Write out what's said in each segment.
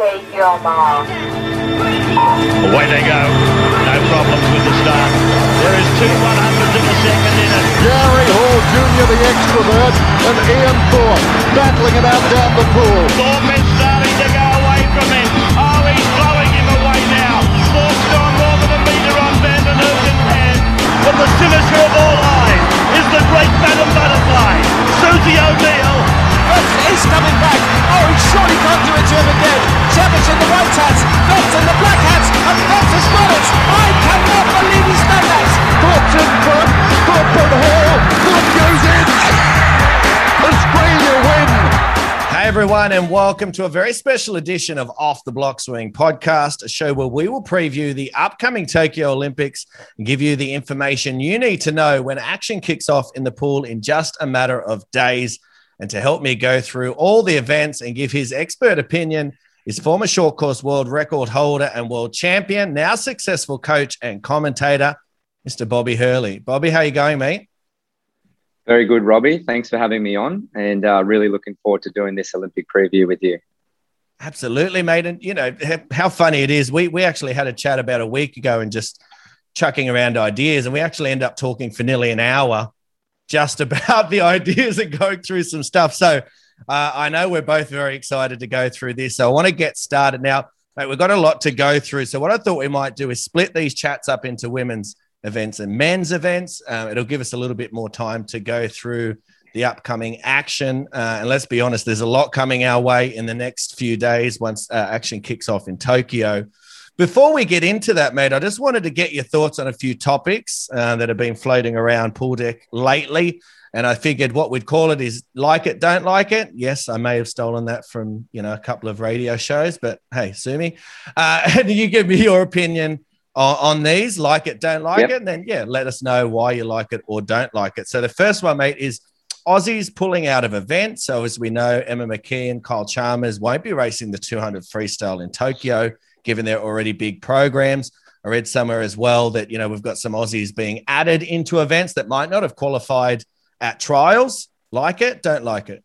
take your mark. Away they go. No problems with the start. There is two 100s in the second inning. Gary Hall Jr., the extrovert, and Ian Thorpe battling it out down the pool. Thorpe is starting to go away from him. Oh, he's blowing him away now. Thorpe's gone more than a metre on Van den Heuvel's head. But the sinister of all eyes is the great Madam Butterfly, Susie O'Neill. He's coming back. Oh, he surely can't do it to him again. Cavic in the white hats, Phelps in the black hats, and Phelps has got it. I cannot believe he's done that. Front. Thorpe and Hall. Thorpe goes in. Australia win. Hey everyone, and welcome to a very special edition of Off the Block Swing podcast, a show where we will preview the upcoming Tokyo Olympics and give you the information you need to know when action kicks off in the pool in just a matter of days. And to help me go through all the events and give his expert opinion is former short course world record holder and world champion, now successful coach and commentator, Mr. Bobby Hurley. Bobby, how you going, mate? Very good, Robbie. Thanks for having me on, and uh, really looking forward to doing this Olympic preview with you. Absolutely, mate. And you know how funny it is. We we actually had a chat about a week ago and just chucking around ideas, and we actually end up talking for nearly an hour just about the ideas and going through some stuff. So uh, I know we're both very excited to go through this. So I want to get started now. Mate, we've got a lot to go through. So what I thought we might do is split these chats up into women's events and men's events. Um, it'll give us a little bit more time to go through the upcoming action. Uh, and let's be honest, there's a lot coming our way in the next few days once uh, action kicks off in Tokyo. Before we get into that, mate, I just wanted to get your thoughts on a few topics uh, that have been floating around pool deck lately. And I figured what we'd call it is like it, don't like it. Yes, I may have stolen that from you know a couple of radio shows, but hey, sue me. Uh, and you give me your opinion on, on these, like it, don't like Yep. it, and then yeah, let us know why you like it or don't like it. So the first one, mate, is Aussies pulling out of events. So as we know, Emma McKeon and Kyle Chalmers won't be racing the 200 freestyle in Tokyo, given they're already big programs. I read somewhere as well that you know we've got some Aussies being added into events that might not have qualified at trials. Like it, don't like it.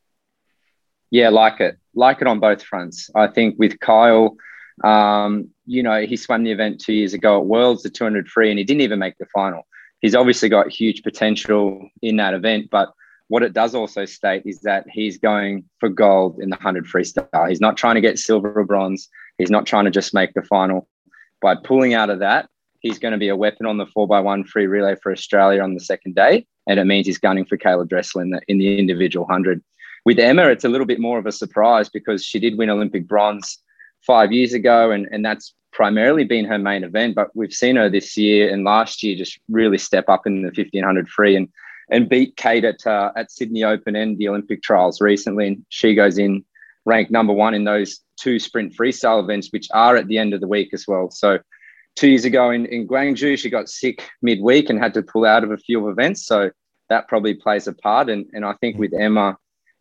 Yeah, like it, like it on both fronts. I think with Kyle, um, you know, he swam the event two years ago at Worlds, the 200 free, and he didn't even make the final. He's obviously got huge potential in that event, but what it does also state is that he's going for gold in the 100 freestyle. He's not trying to get silver or bronze. He's not trying to just make the final. By pulling out of that, he's going to be a weapon on the 4x1 free relay for Australia on the second day. And it means he's gunning for Caeleb Dressel in the, in the individual 100. With Emma, it's a little bit more of a surprise because she did win Olympic bronze five years ago, and, and that's primarily been her main event. But we've seen her this year and last year just really step up in the 1500 free and and beat Kate at uh, at Sydney Open and the Olympic trials recently. And she goes in ranked number one in those two sprint freestyle events, which are at the end of the week as well. So two years ago in, in Gwangju, she got sick midweek and had to pull out of a few events. So that probably plays a part. And, and I think with Emma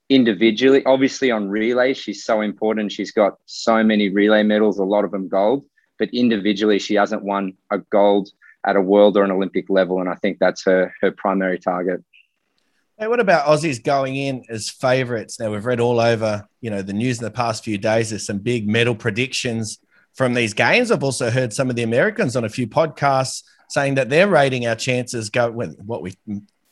individually, obviously on relay, she's so important. She's got so many relay medals, a lot of them gold, but individually, she hasn't won a gold at a world or an Olympic level. And I think that's her, her primary target. Hey, what about Aussies going in as favourites? Now we've read all over, you know, the news in the past few days. There's some big medal predictions from these games. I've also heard some of the Americans on a few podcasts saying that they're rating our chances go well, what we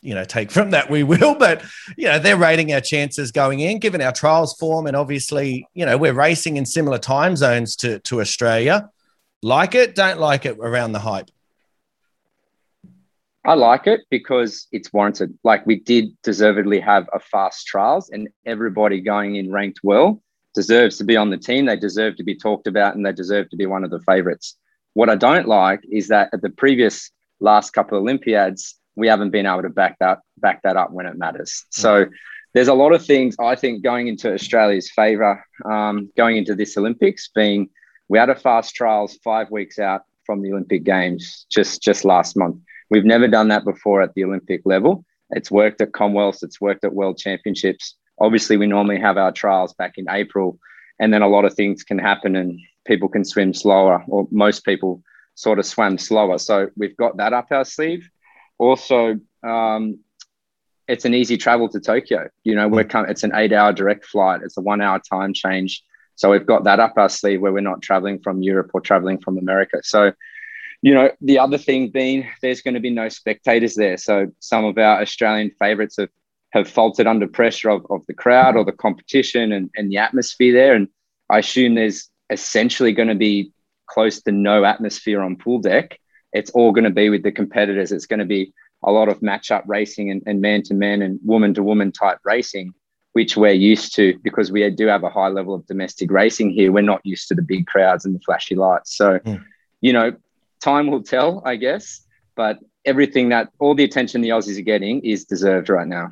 you know take from that we will, but you know they're rating our chances going in, given our trials form, and obviously you know we're racing in similar time zones to to Australia. Like it, don't like it around the hype. I like it because it's warranted. Like we did deservedly have a fast trials, and everybody going in ranked well deserves to be on the team. They deserve to be talked about, and they deserve to be one of the favorites. What I don't like is that at the previous last couple of Olympiads, we haven't been able to back that back that up when it matters. So there's a lot of things I think going into Australia's favour, um, going into this Olympics, being we had a fast trials five weeks out from the Olympic Games just just last month. We've never done that before at the Olympic level. It's worked at Commonwealths, it's worked at World Championships. Obviously, we normally have our trials back in April, and then a lot of things can happen and people can swim slower, or most people sort of swam slower. So we've got that up our sleeve. Also, um, it's an easy travel to Tokyo. You know, we're com- it's an eight-hour direct flight. It's a one-hour time change. So we've got that up our sleeve where we're not traveling from Europe or traveling from America. So, you know, the other thing being there's going to be no spectators there. So some of our Australian favourites have, have faltered under pressure of, of the crowd or the competition and, and the atmosphere there. And I assume there's essentially going to be close to no atmosphere on pool deck. It's all going to be with the competitors. It's going to be a lot of match-up racing and man to man and woman to woman type racing, which we're used to because we do have a high level of domestic racing here. We're not used to the big crowds and the flashy lights. So, mm. you know, time will tell, I guess. But everything that all the attention the Aussies are getting is deserved right now.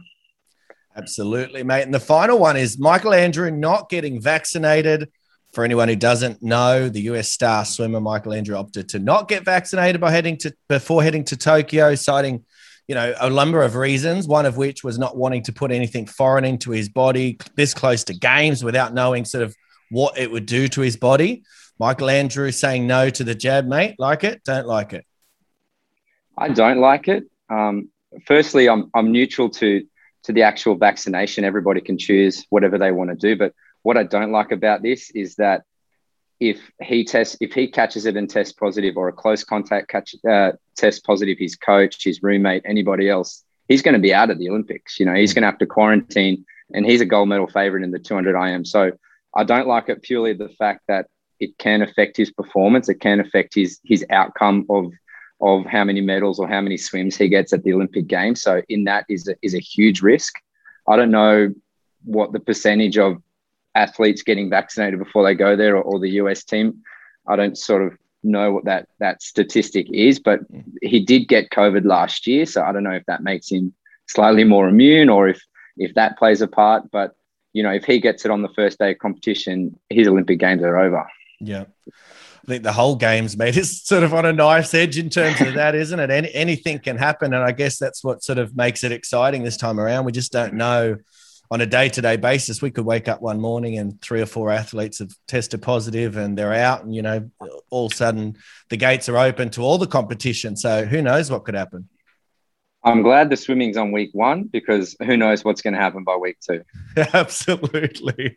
Absolutely, mate. And the final one is Michael Andrew not getting vaccinated for anyone who doesn't know, the US star swimmer Michael Andrew opted to not get vaccinated by heading to before heading to Tokyo, citing, you know, a number of reasons. One of which was not wanting to put anything foreign into his body this close to games without knowing sort of what it would do to his body. Michael Andrew saying no to the jab, mate. Like it? Don't like it? I don't like it. Um, firstly, I'm I'm neutral to to the actual vaccination. Everybody can choose whatever they want to do, but what I don't like about this is that if he tests, if he catches it and tests positive, or a close contact catch uh, test positive, his coach, his roommate, anybody else, he's going to be out of the Olympics. You know, he's going to have to quarantine, and he's a gold medal favorite in the 200 IM. So I don't like it purely the fact that it can affect his performance. It can affect his his outcome of of how many medals or how many swims he gets at the Olympic Games. So in that is a, is a huge risk. I don't know what the percentage of athletes getting vaccinated before they go there or, or, the US team. I don't sort of know what that that statistic is, but he did get COVID last year, so I don't know if that makes him slightly more immune or if if that plays a part. But you know, if he gets it on the first day of competition, his Olympic games are over. Yeah. I think the whole game's made is sort of on a knife's edge in terms of that, isn't it? Any, anything can happen. And I guess that's what sort of makes it exciting this time around. We just don't know on a day-to-day basis we could wake up one morning and three or four athletes have tested positive and they're out and you know all of a sudden the gates are open to all the competition so who knows what could happen i'm glad the swimming's on week one because who knows what's going to happen by week two absolutely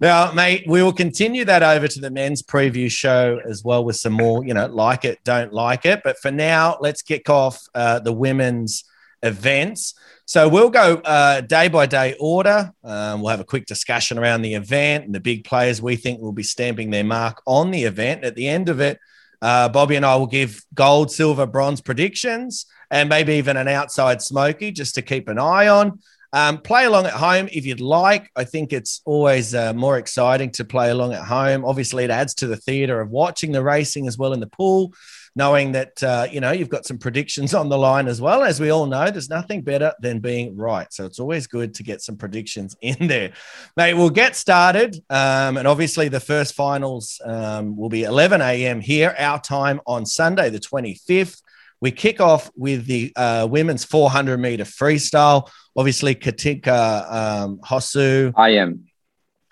now mate we will continue that over to the men's preview show as well with some more you know like it don't like it but for now let's kick off uh, the women's events so we'll go uh, day by day order. Um, we'll have a quick discussion around the event and the big players we think will be stamping their mark on the event. At the end of it, uh, Bobby and I will give gold, silver, bronze predictions and maybe even an outside smoky just to keep an eye on. Um, play along at home if you'd like. I think it's always uh, more exciting to play along at home. Obviously, it adds to the theatre of watching the racing as well in the pool knowing that uh, you know you've got some predictions on the line as well. As we all know, there's nothing better than being right. So it's always good to get some predictions in there, mate. We'll get started, um, and obviously the first finals um, will be 11 a.m. here, our time on Sunday, the 25th. We kick off with the uh, women's 400 meter freestyle. Obviously, Katinka um, Hosszu. I am.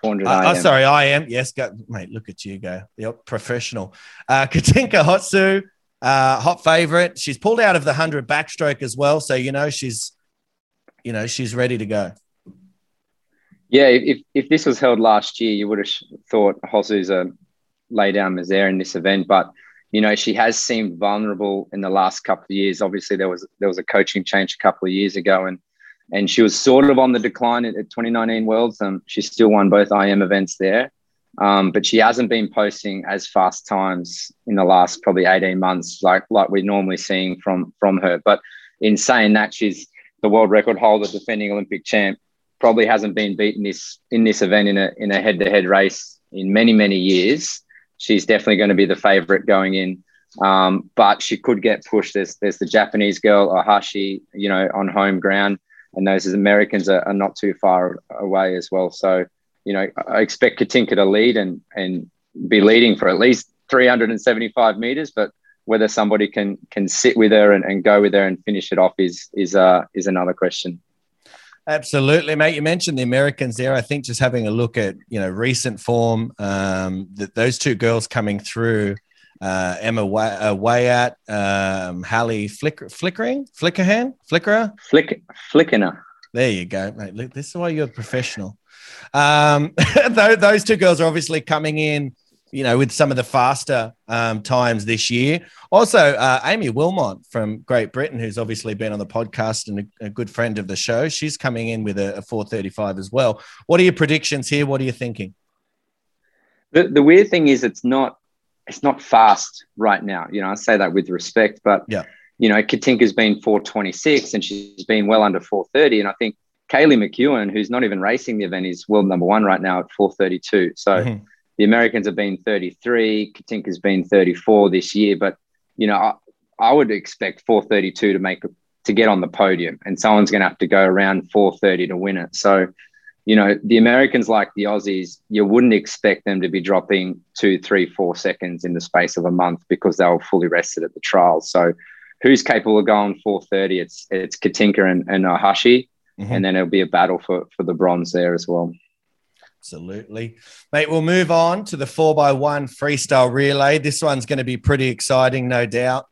400 uh, oh, sorry, I am. Yes, go, mate. Look at you go. The professional. Uh, Katinka Hosszu, uh, hot favorite. She's pulled out of the 100 backstroke as well. So, you know, she's, you know, she's ready to go. Yeah, if, if this was held last year, you would have thought Hosszu's a lay down misère in this event. But, you know, she has seemed vulnerable in the last couple of years. Obviously, there was there was a coaching change a couple of years ago, and and she was sort of on the decline at, at 2019 Worlds. Um, she still won both IM events there, um, but she hasn't been posting as fast times in the last probably 18 months, like like we're normally seeing from from her. But in saying that, she's the world record holder, defending Olympic champ. Probably hasn't been beaten this in this event in a in a head to head race in many many years. She's definitely going to be the favorite going in. Um, but she could get pushed. There's there's the Japanese girl Ohashi, you know, on home ground and those Americans are, are not too far away as well. So, you know, I expect Katinka to lead and and be leading for at least 375 meters, but whether somebody can can sit with her and, and go with her and finish it off is is uh is another question. Absolutely, mate. You mentioned the Americans there. I think just having a look at you know recent form, um, that those two girls coming through uh, Emma Way- uh, Wyatt, um, Hallie Flicker- Flickering, Flickerhan, Flickerer, Flick Flickener. There you go, mate. Look, this is why you're a professional. Um, those two girls are obviously coming in, you know, with some of the faster um, times this year. Also, uh, Aimee Willmott from Great Britain, who's obviously been on the podcast and a, a good friend of the show, she's coming in with a, a 435 as well. What are your predictions here? What are you thinking? The, the weird thing is, it's not it's not fast right now. You know, I say that with respect, but yeah, you know, Katinka's been 426 and she's been well under 430. And I think Kaylee McKeown, who's not even racing the event, is world number one right now at 432. So mm-hmm. the Americans have been 33. Katinka's been 34 this year. But, you know, I, I would expect 432 to make to get on the podium and someone's going to have to go around 430 to win it. So, you know, the Americans like the Aussies, you wouldn't expect them to be dropping two, three, four seconds in the space of a month because they were fully rested at the trials. So, who's capable of going 430? It's it's Katinka and, and Ohashi, mm-hmm. and then it'll be a battle for for the bronze there as well. Absolutely, mate. We'll move on to the four x one freestyle relay. This one's going to be pretty exciting, no doubt.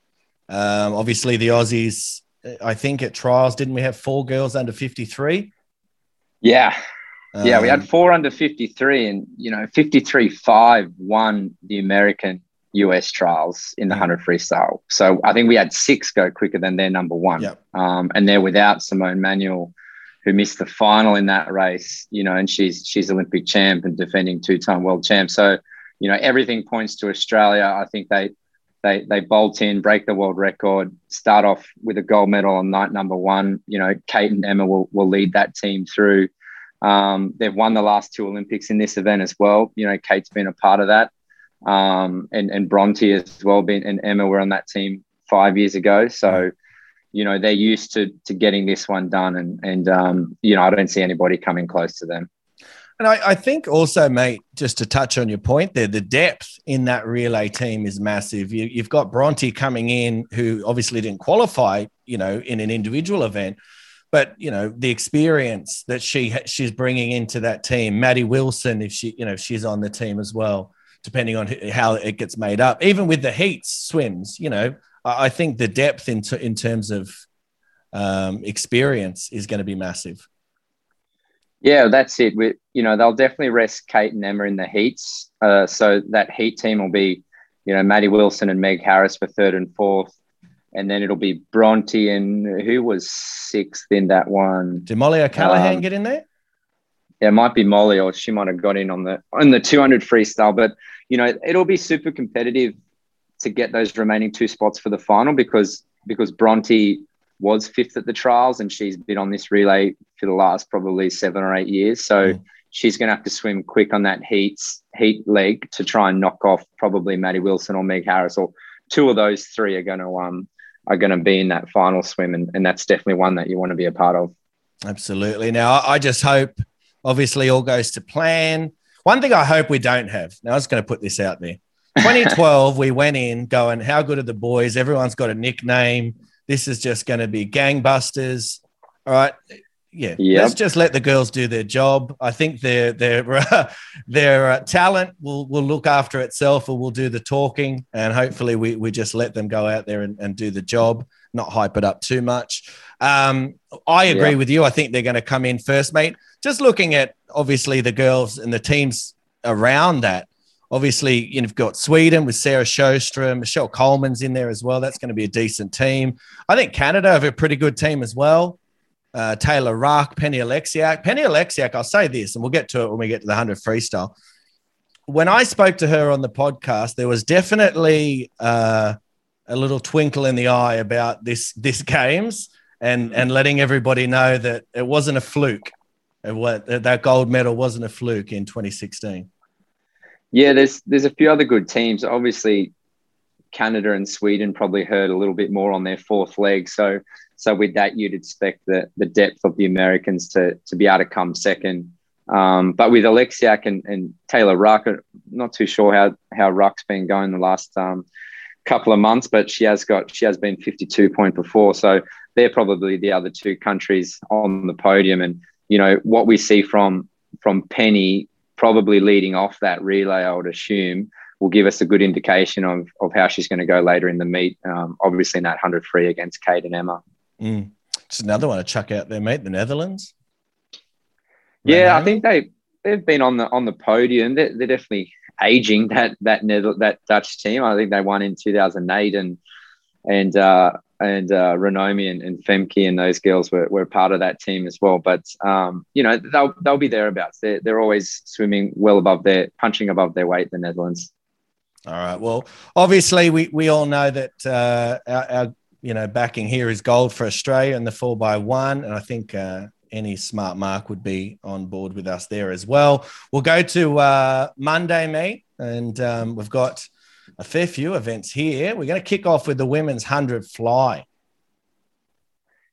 Um, obviously, the Aussies. I think at trials, didn't we have four girls under fifty three? Yeah, we had um, four under 53, and you know, 53 5 won the American US trials in the 100 freestyle. So I think we had six go quicker than their number one. Yep. Um, and they're without Simone Manuel, who missed the final in that race, you know, and she's she's Olympic champ and defending two-time world champ. So, you know, everything points to Australia. I think they they they bolt in, break the world record, start off with a gold medal on night number one. You know, Kate and Emma will, will lead that team through. Um, they've won the last two Olympics in this event as well. You know, Kate's been a part of that, um, and and Bronte as well. Been and Emma were on that team five years ago, so you know they're used to to getting this one done, and and um, you know I don't see anybody coming close to them. And I, I, think also, mate, just to touch on your point there, the depth in that relay team is massive. You, have got Bronte coming in, who obviously didn't qualify, you know, in an individual event, but you know the experience that she she's bringing into that team. Maddie Wilson, if she you know if she's on the team as well, depending on how it gets made up. Even with the heats swims, you know, I think the depth in in terms of um, experience is going to be massive. Yeah, that's it. We, you know, they'll definitely rest Kate and Emma in the heats. Uh, so that heat team will be, you know, Maddie Wilson and Meg Harris for third and fourth and then it'll be Bronte and who was sixth in that one. Did Mollie O'Callaghan um, get in there? Yeah, it might be Mollie, or she might have got in on the on the 200 freestyle. But you know, it'll be super competitive to get those remaining two spots for the final because because Bronte was fifth at the trials and she's been on this relay for the last probably seven or eight years. So mm. she's going to have to swim quick on that heats heat leg to try and knock off probably Maddie Wilson or Meg Harris or two of those three are going to um are going to be in that final swim. And, and that's definitely one that you want to be a part of. Absolutely. Now, I just hope, obviously, all goes to plan. One thing I hope we don't have. Now, I was going to put this out there. 2012, we went in going, How good are the boys? Everyone's got a nickname. This is just going to be gangbusters. All right yeah, yep. let's just let the girls do their job. I think their their uh, their uh, talent will will look after itself, or will do the talking, and hopefully we we just let them go out there and, and do the job, not hype it up too much. Um, I agree with you. I think they're going to come in first, mate. Just looking at obviously the girls and the teams around that. Obviously, you've got Sweden with Sarah Sjostrom, Michelle Coleman's in there as well. That's going to be a decent team. I think Canada have a pretty good team as well uh, Taylor Ruck, Penny Oleksiak. Penny Oleksiak, I'll say this, and we'll get to it when we get to the 100 freestyle. When I spoke to her on the podcast, there was definitely uh, a little twinkle in the eye about this this games and and letting everybody know that it wasn't a fluke. What that gold medal wasn't a fluke in 2016. Yeah, there's there's a few other good teams. Obviously, Canada and Sweden probably hurt a little bit more on their fourth leg. So so with that, you'd expect the, the depth of the Americans to, to be able to come second. Um, but with Oleksiak and, and Taylor Ruck, not too sure how, how Ruck's been going the last um, couple of months, but she has got she has been 52 point before. So they're probably the other two countries on the podium. And you know what we see from from Penny probably leading off that relay, I would assume, will give us a good indication of, of how she's going to go later in the meet. Um, obviously, in that 100 free against Kate and Emma. Mm. Just another one to chuck out there, mate. The Netherlands. Yeah, I think they they've been on the on the podium. They're, they're definitely aging that that that Dutch team. I think they won in 2008, and and uh, and uh, Ranomi and, and Femke and those girls were, were part of that team as well. But um, you know they'll they'll be thereabouts. They're they're always swimming well above their punching above their weight. The Netherlands. All right. Well, obviously we we all know that uh, our, our you know backing here is gold for Australia in the four by one, and I think. Uh, any smart mark would be on board with us there as well. We'll go to uh, Monday meet, and um, we've got a fair few events here. We're going to kick off with the women's 100 fly.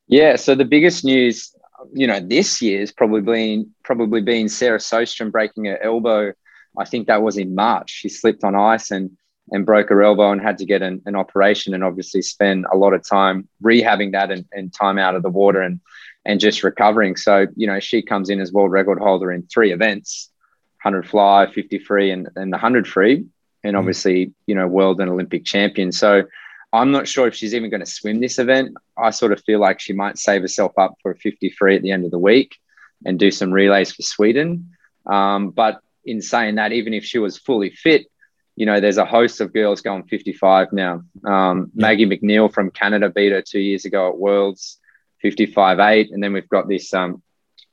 Yeah, so the biggest news, you know, this year is probably been probably been Sarah Sjöström breaking her elbow. I think that was in March. She slipped on ice and and broke her elbow and had to get an, an operation and obviously spend a lot of time rehabbing that and, and time out of the water and and just recovering. So, you know, she comes in as world record holder in three events 100 fly, 50 free, and, and the 100 free and mm. obviously, you know, world and Olympic champion. So I'm not sure if she's even going to swim this event. I sort of feel like she might save herself up for a 50 free at the end of the week and do some relays for Sweden. Um, but in saying that, even if she was fully fit, you know, there's a host of girls going 55 now. Um, yeah. Maggie McNeil from Canada beat her two years ago at Worlds, 55.8. And then we've got this um,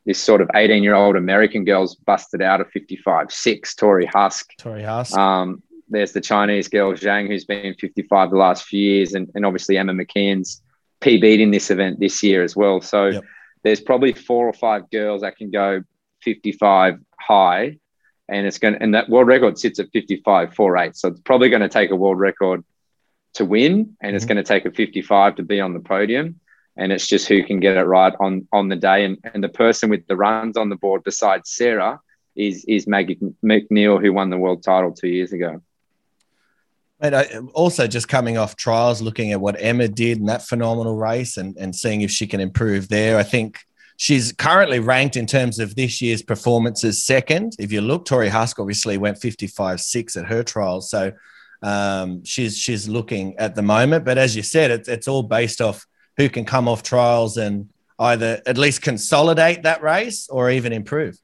this sort of 18 year old American girls busted out of 55.6, Torri Huske. Torri Huske. Um, there's the Chinese girl Zhang, who's been 55 the last few years, and, and obviously Emma McKeon's PB'd in this event this year as well. So yep. there's probably four or five girls that can go 55 high, and it's going to, and that world record sits at 55 48. So it's probably going to take a world record to win, and mm-hmm. it's going to take a 55 to be on the podium. And it's just who can get it right on on the day, and, and the person with the runs on the board besides Sarah is is Maggie McNeil, who won the world title two years ago. And I, also just coming off trials, looking at what Emma did in that phenomenal race and, and seeing if she can improve there. I think she's currently ranked in terms of this year's performances second. If you look, Torri Huske obviously went 55 6 at her trials. So um, she's she's looking at the moment. But as you said, it's, it's all based off who can come off trials and either at least consolidate that race or even improve.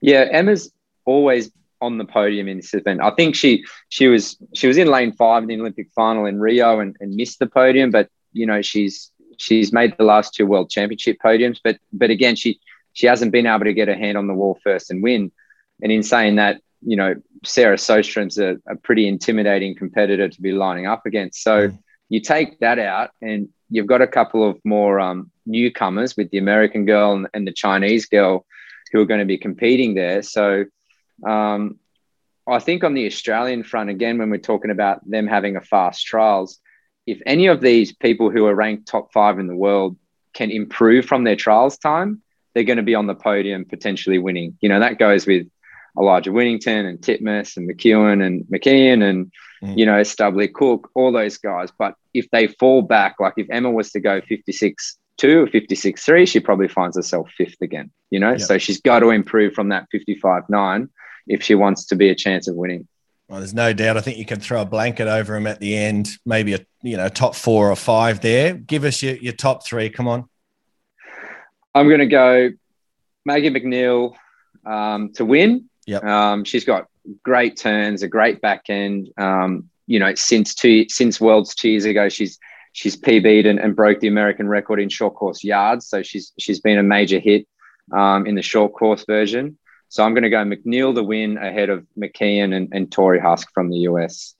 Yeah, Emma's always on the podium in this event. I think she she was she was in lane five in the Olympic final in Rio and, and missed the podium, but you know she's she's made the last two world championship podiums. But but again, she she hasn't been able to get her hand on the wall first and win. And in saying that, you know, Sarah Sjöström's a, a pretty intimidating competitor to be lining up against. So mm. you take that out, and you've got a couple of more um, newcomers with the American girl and, and the Chinese girl who are going to be competing there. So um, I think on the Australian front, again, when we're talking about them having a fast trials, if any of these people who are ranked top five in the world can improve from their trials time, they're going to be on the podium potentially winning. You know, that goes with Elijah Winnington and Titmus and McKeown and McKeon and, mm. you know, Stubblety-Cook, all those guys. But if they fall back, like if Emma was to go 56 2 or 56 3, she probably finds herself fifth again, you know? Yep. So she's got to improve from that 55 9 if she wants to be a chance of winning. Well, there's no doubt. I think you can throw a blanket over him at the end, maybe a you know top four or five there. Give us your, your top three. Come on. I'm going to go Maggie McNeil um, to win. Yep. Um, she's got great turns, a great back end. Um, you know, since two since Worlds two years ago, she's she's PB'd and, and broke the American record in short course yards. So she's she's been a major hit um, in the short course version. So I'm going to go McNeil the win ahead of McKeon and, and Torri Huske from the US.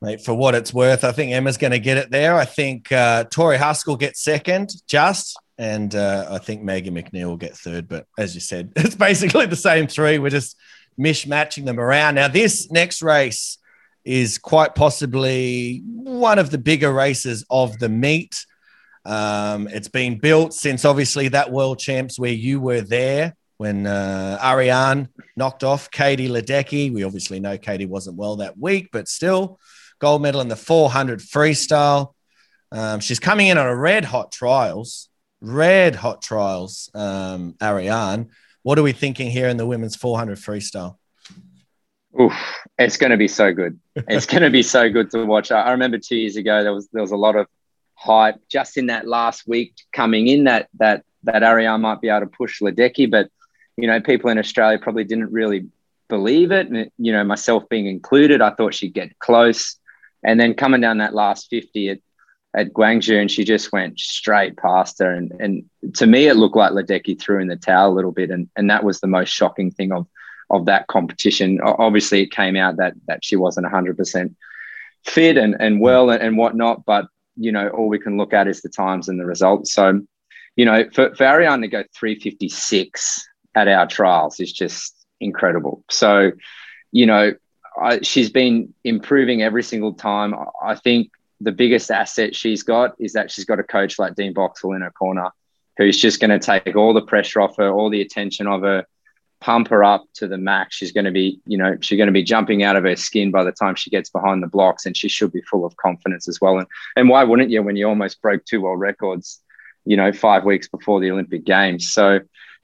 Mate, for what it's worth, I think Emma's going to get it there. I think uh, Torri Huske will get second, just, and uh, I think Maggie McNeil will get third. But as you said, it's basically the same three. We're just mishmatching them around. Now, this next race is quite possibly one of the bigger races of the meet. Um, it's been built since obviously that World Champs where you were there when uh, Ariane knocked off Katie Ledecky. We obviously know Katie wasn't well that week, but still gold medal in the 400 freestyle. Um, she's coming in on a red hot trials, red hot trials, um, Ariane. What are we thinking here in the women's 400 freestyle? Oof, it's going to be so good. It's going to be so good to watch. I remember two years ago there was there was a lot of hype just in that last week coming in that that that Ariane might be able to push Ledecky, but you know, people in Australia probably didn't really believe it. And, you know, myself being included, I thought she'd get close. And then coming down that last 50 at, at Gwangju, and she just went straight past her. And, and to me, it looked like Ledecky threw in the towel a little bit. And, and that was the most shocking thing of, of that competition. Obviously, it came out that, that she wasn't 100% fit and, and well and, and whatnot. But, you know, all we can look at is the times and the results. So, you know, for, for Ariane to go 356 at our trials is just incredible. So, you know, I, she's been improving every single time. I think the biggest asset she's got is that she's got a coach like Dean Boxall in her corner who's just going to take all the pressure off her, all the attention of her, pump her up to the max. She's going to be, you know, she's going to be jumping out of her skin by the time she gets behind the blocks, and she should be full of confidence as well. And and why wouldn't you when you almost broke two world records, you know, five weeks before the Olympic Games? So,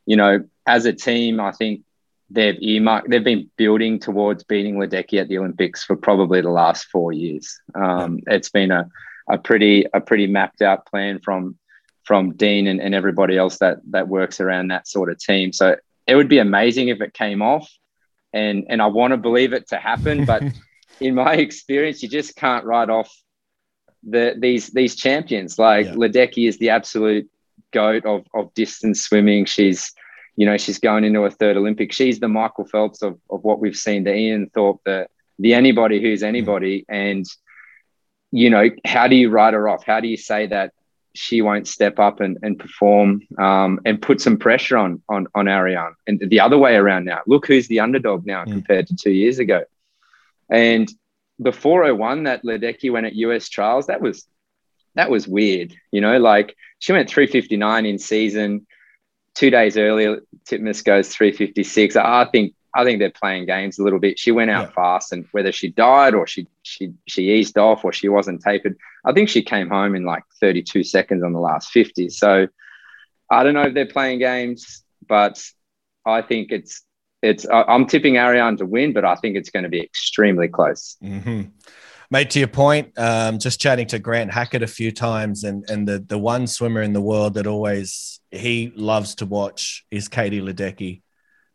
you know, as a team, I think they've earmarked, they've been building towards beating Ledecky at the Olympics for probably the last four years. Um, it's been a, a pretty a pretty mapped out plan from from Dean and, and everybody else that that works around that sort of team. So it would be amazing if it came off, and and I want to believe it to happen, but in my experience, you just can't write off the these these champions. Like yeah. Ledecky is the absolute goat of of distance swimming. She's you know, she's going into a third Olympic. She's the Michael Phelps of, of what we've seen, the Ian Thorpe, the the anybody who's anybody. And, you know, how do you write her off? How do you say that she won't step up and, and perform um, and put some pressure on, on on Ariane? And the other way around now. Look who's the underdog now mm. compared to two years ago. And the 401 that Ledecky went at US trials, that was that was weird. You know, like she went 359 in season two days earlier, Titmus goes 356. I think I think they're playing games a little bit. She went out yeah. fast, and whether she died or she she she eased off or she wasn't tapered, I think she came home in like 32 seconds on the last 50. So I don't know if they're playing games, but I think it's it's. I'm tipping Ariane to win, but I think it's going to be extremely close. Mm-hmm. Mate, to your point, um, just chatting to Grant Hackett a few times, and and the the one swimmer in the world that always he loves to watch is Katie Ledecky,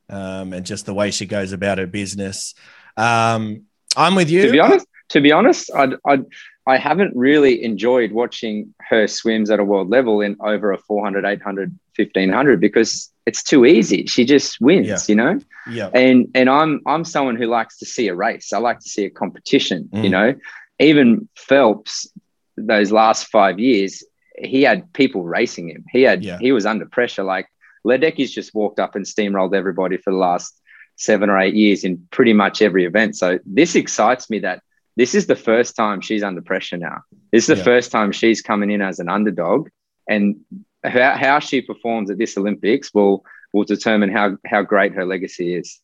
um, and just the way she goes about her business. Um, I'm with you. To be honest, to be honest, I I I haven't really enjoyed watching her swims at a world level in over a 400, 800, 1500 because it's too easy. She just wins, yeah. you know? Yeah. And and I'm I'm someone who likes to see a race. I like to see a competition, mm. you know. Even Phelps, those last five years, he had people racing him. He had yeah. he was under pressure. Like Ledecky's just walked up and steamrolled everybody for the last seven or eight years in pretty much every event. So this excites me that this is the first time she's under pressure now. This is the yeah. first time she's coming in as an underdog. And how, how she performs at this Olympics will will determine how how great her legacy is.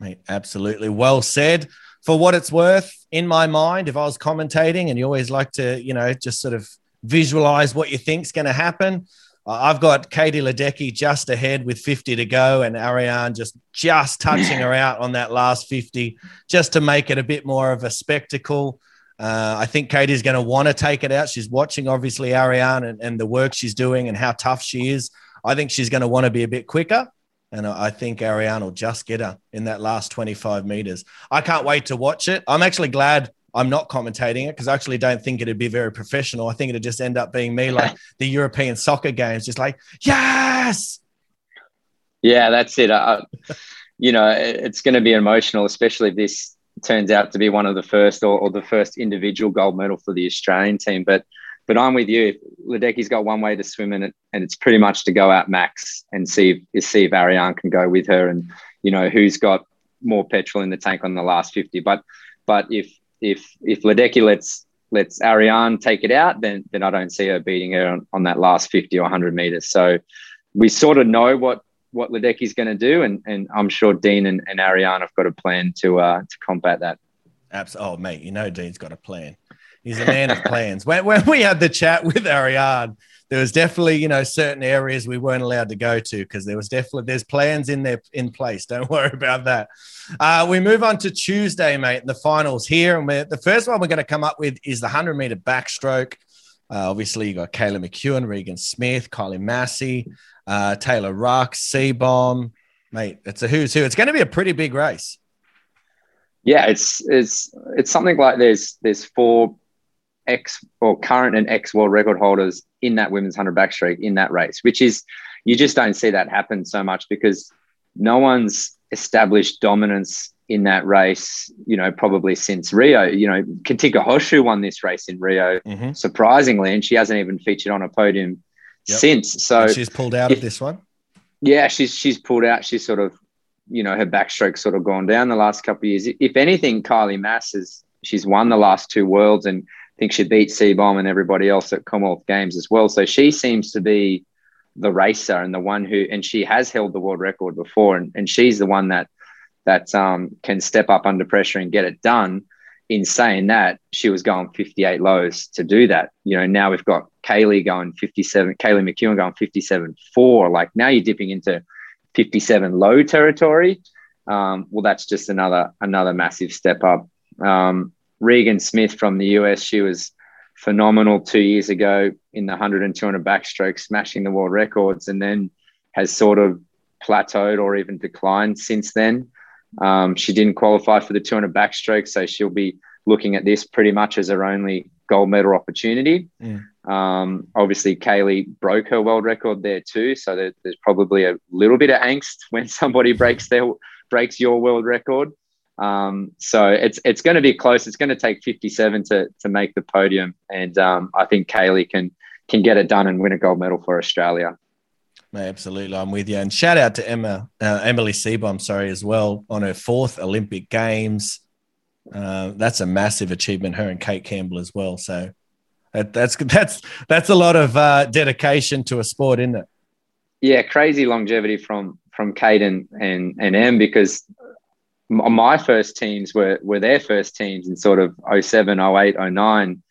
Mate, absolutely. Well said. For what it's worth, in my mind, if I was commentating, and you always like to, you know, just sort of visualize what you think's going to happen. I've got Katie Ledecky just ahead with 50 to go, and Ariane just just touching her out on that last 50, just to make it a bit more of a spectacle. Uh, I think Katie's going to want to take it out. She's watching, obviously, Ariane and, and the work she's doing and how tough she is. I think she's going to want to be a bit quicker. And I think Ariane will just get her in that last 25 meters. I can't wait to watch it. I'm actually glad I'm not commentating it because I actually don't think it'd be very professional. I think it'd just end up being me like the European soccer games, just like, yes. Yeah, that's it. Uh, you know, it's going to be emotional, especially this turns out to be one of the first or, or, the first individual gold medal for the Australian team. But but I'm with you. Ledecky's got one way to swim in it, and it's pretty much to go out max and see if see if Ariane can go with her, and you know who's got more petrol in the tank on the last 50. But but if if if Ledecky lets lets Ariane take it out, then then I don't see her beating her on, on that last 50 or 100 meters. So we sort of know what what Ledecky's going to do, and and I'm sure Dean and, and Ariane have got a plan to uh, to combat that. Absolutely. Oh, mate, you know Dean's got a plan. He's a man of plans. When, when we had the chat with Ariane, there was definitely, you know, certain areas we weren't allowed to go to because there was definitely there's plans in there in place. Don't worry about that. Uh, we move on to Tuesday, mate, the finals here, and the first one we're going to come up with is the hundred meter backstroke. Uh, obviously, you got Kaylee McKeown, Regan Smith, Kylie Masse, uh, Taylor Rock, Seebohm. mate. It's a who's who. It's going to be a pretty big race. Yeah, it's it's it's something like there's there's four ex or current and ex world record holders in that women's hundred backstroke in that race, which is you just don't see that happen so much because no one's established dominance in that race, you know, probably since Rio. You know, Katinka Hosszu won this race in Rio, mm-hmm. surprisingly, and she hasn't even featured on a podium yep. since. So and she's pulled out if, of this one. Yeah, she's she's pulled out. She's sort of, you know, her backstroke's sort of gone down the last couple of years. If anything, Kylie Masse has she's won the last two worlds and I think she beat Seebohm and everybody else at Commonwealth Games as well. So she seems to be the racer and the one who and she has held the world record before and, and she's the one that that um, can step up under pressure and get it done. In saying that, she was going 58 lows to do that. You know, now we've got Kaylee going 57, Kaylee McKeown going 57 4. Like now you're dipping into 57 low territory. Um, well, that's just another another massive step up. Um, Regan Smith from the US, she was phenomenal two years ago in the 100 and 200 backstroke, smashing the world records, and then has sort of plateaued or even declined since then. Um, she didn't qualify for the 200 backstroke, so she'll be looking at this pretty much as her only gold medal opportunity. Mm. Um, obviously, Kaylee broke her world record there too, so there, there's probably a little bit of angst when somebody breaks their breaks your world record. Um, so it's it's going to be close. It's going to take 57 to to make the podium, and um, I think Kaylee can can get it done and win a gold medal for Australia. Absolutely, I'm with you. And shout out to Emma, uh, Emily Seebohm, sorry, as well, on her fourth Olympic Games. Uh, that's a massive achievement. Her and Kate Campbell as well. So that, that's that's that's a lot of uh, dedication to a sport, isn't it? Yeah, crazy longevity from from Kate and and, and Em because my first teams were were their first teams in sort of 07, 08, 09.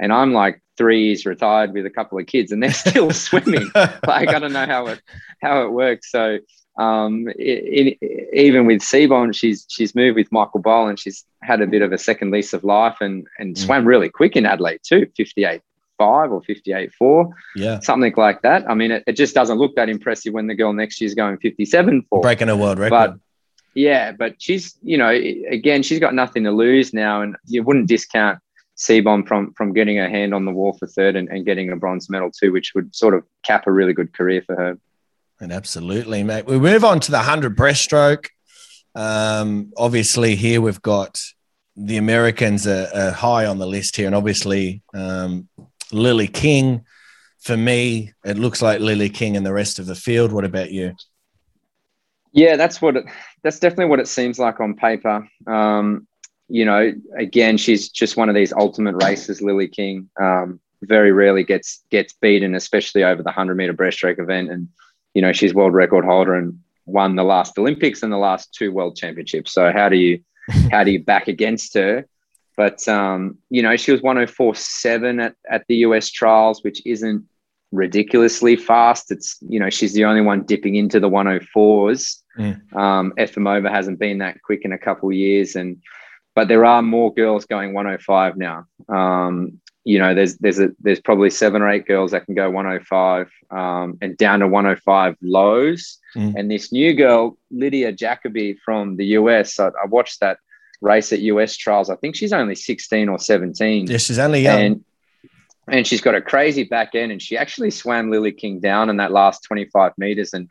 And I'm like three years retired with a couple of kids and they're still swimming. like I don't know how it how it works. So um, it, it, even with Seebohm, she's she's moved with Michael Bohl and she's had a bit of a second lease of life and and mm. swam really quick in Adelaide too, 58 five or 58 four, yeah, something like that. I mean, it, it just doesn't look that impressive when the girl next year is going 57 four, breaking a world record. But yeah, but she's you know again she's got nothing to lose now, and you wouldn't discount Seebohm from from getting her hand on the wall for third and, and getting a bronze medal too, which would sort of cap a really good career for her. And absolutely, mate. We move on to the hundred breaststroke. Um, obviously, here we've got the Americans are, are, high on the list here, and obviously um, Lilly King. For me, it looks like Lilly King and the rest of the field. What about you? Yeah, that's what it, that's definitely what it seems like on paper. Um, you know, again, she's just one of these ultimate races, Lilly King. Um, very rarely gets gets beaten, especially over the hundred meter breaststroke event. And you know, she's world record holder and won the last Olympics and the last two world championships. So how do you how do you back against her? But um, you know, she was 104.7 at, at the US trials, which isn't ridiculously fast. It's you know, she's the only one dipping into the 104s. Mm. Um, Efimova hasn't been that quick in a couple years, and but there are more girls going 105 now. Um, you know, there's there's a there's probably seven or eight girls that can go 105 um, and down to 105 lows. Mm. And this new girl, Lydia Jacoby from the US, I, I, watched that race at US trials. I think she's only 16 or 17. Yeah, she's only young. And, and she's got a crazy back end, and she actually swam Lilly King down in that last 25 meters and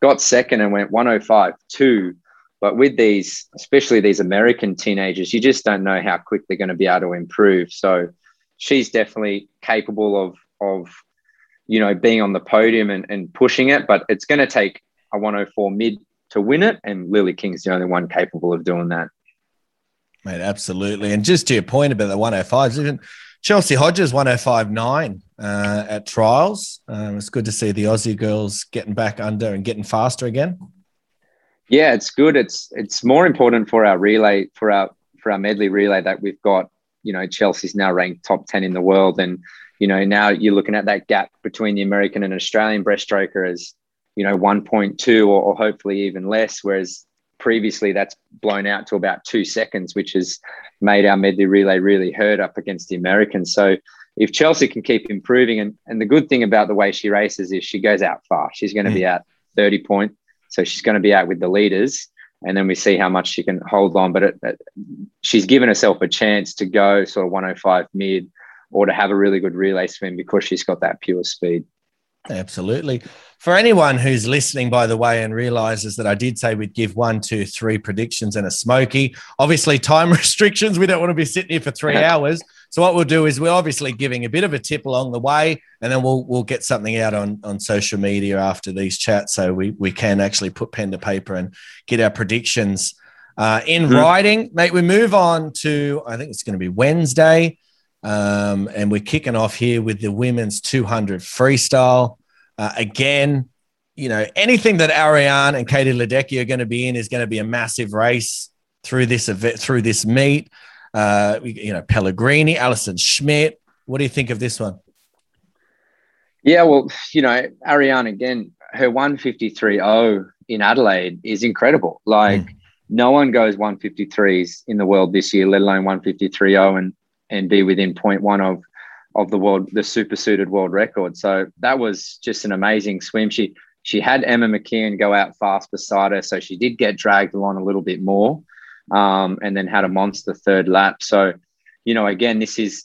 got second and went 105 2 but with these, especially these American teenagers, you just don't know how quick they're going to be able to improve. So she's definitely capable of of you know being on the podium and, and pushing it, but it's going to take a 104 mid to win it, and Lilly King's the only one capable of doing that. Mate, absolutely. And just to your point about the 105s, even Chelsea Hodges 105.9 uh, at trials. Um, it's good to see the Aussie girls getting back under and getting faster again. Yeah, it's good. It's it's more important for our relay for our for our medley relay that we've got. You know, Chelsea's now ranked top ten in the world, and you know now you're looking at that gap between the American and Australian breaststroker as you know 1.2 or, or hopefully even less, whereas previously that's blown out to about two seconds, which has made our medley relay really hurt up against the Americans. So if Chelsea can keep improving, and, and the good thing about the way she races is she goes out fast. She's going to mm. be out 30 point, So she's going to be out with the leaders, and then we see how much she can hold on. But it, it, she's given herself a chance to go sort of 105 mid or to have a really good relay swim because she's got that pure speed. Absolutely. For anyone who's listening, by the way, and realizes that I did say we'd give one, two, three predictions and a smoky. Obviously, time restrictions. We don't want to be sitting here for three hours. So what we'll do is we're obviously giving a bit of a tip along the way, and then we'll we'll get something out on on social media after these chats, so we we can actually put pen to paper and get our predictions uh, in mm-hmm. writing, mate. We move on to I think it's going to be Wednesday. Um, and we're kicking off here with the women's 200 freestyle. Uh, again, you know, anything that Ariarne and Katie Ledecky are going to be in is going to be a massive race through this event, through this meet. Uh, you know, Pellegrini, Allison Schmitt. What do you think of this one? Yeah, well, you know, Ariarne again, her 153.0 in Adelaide is incredible. Like, mm. no one goes 153s in the world this year, let alone 153.0. And and be within 0.1 of of the world the super suited world record. So that was just an amazing swim. She she had Emma McKeon go out fast beside her, so she did get dragged along a little bit more, um, and then had a monster third lap. So, you know, again, this is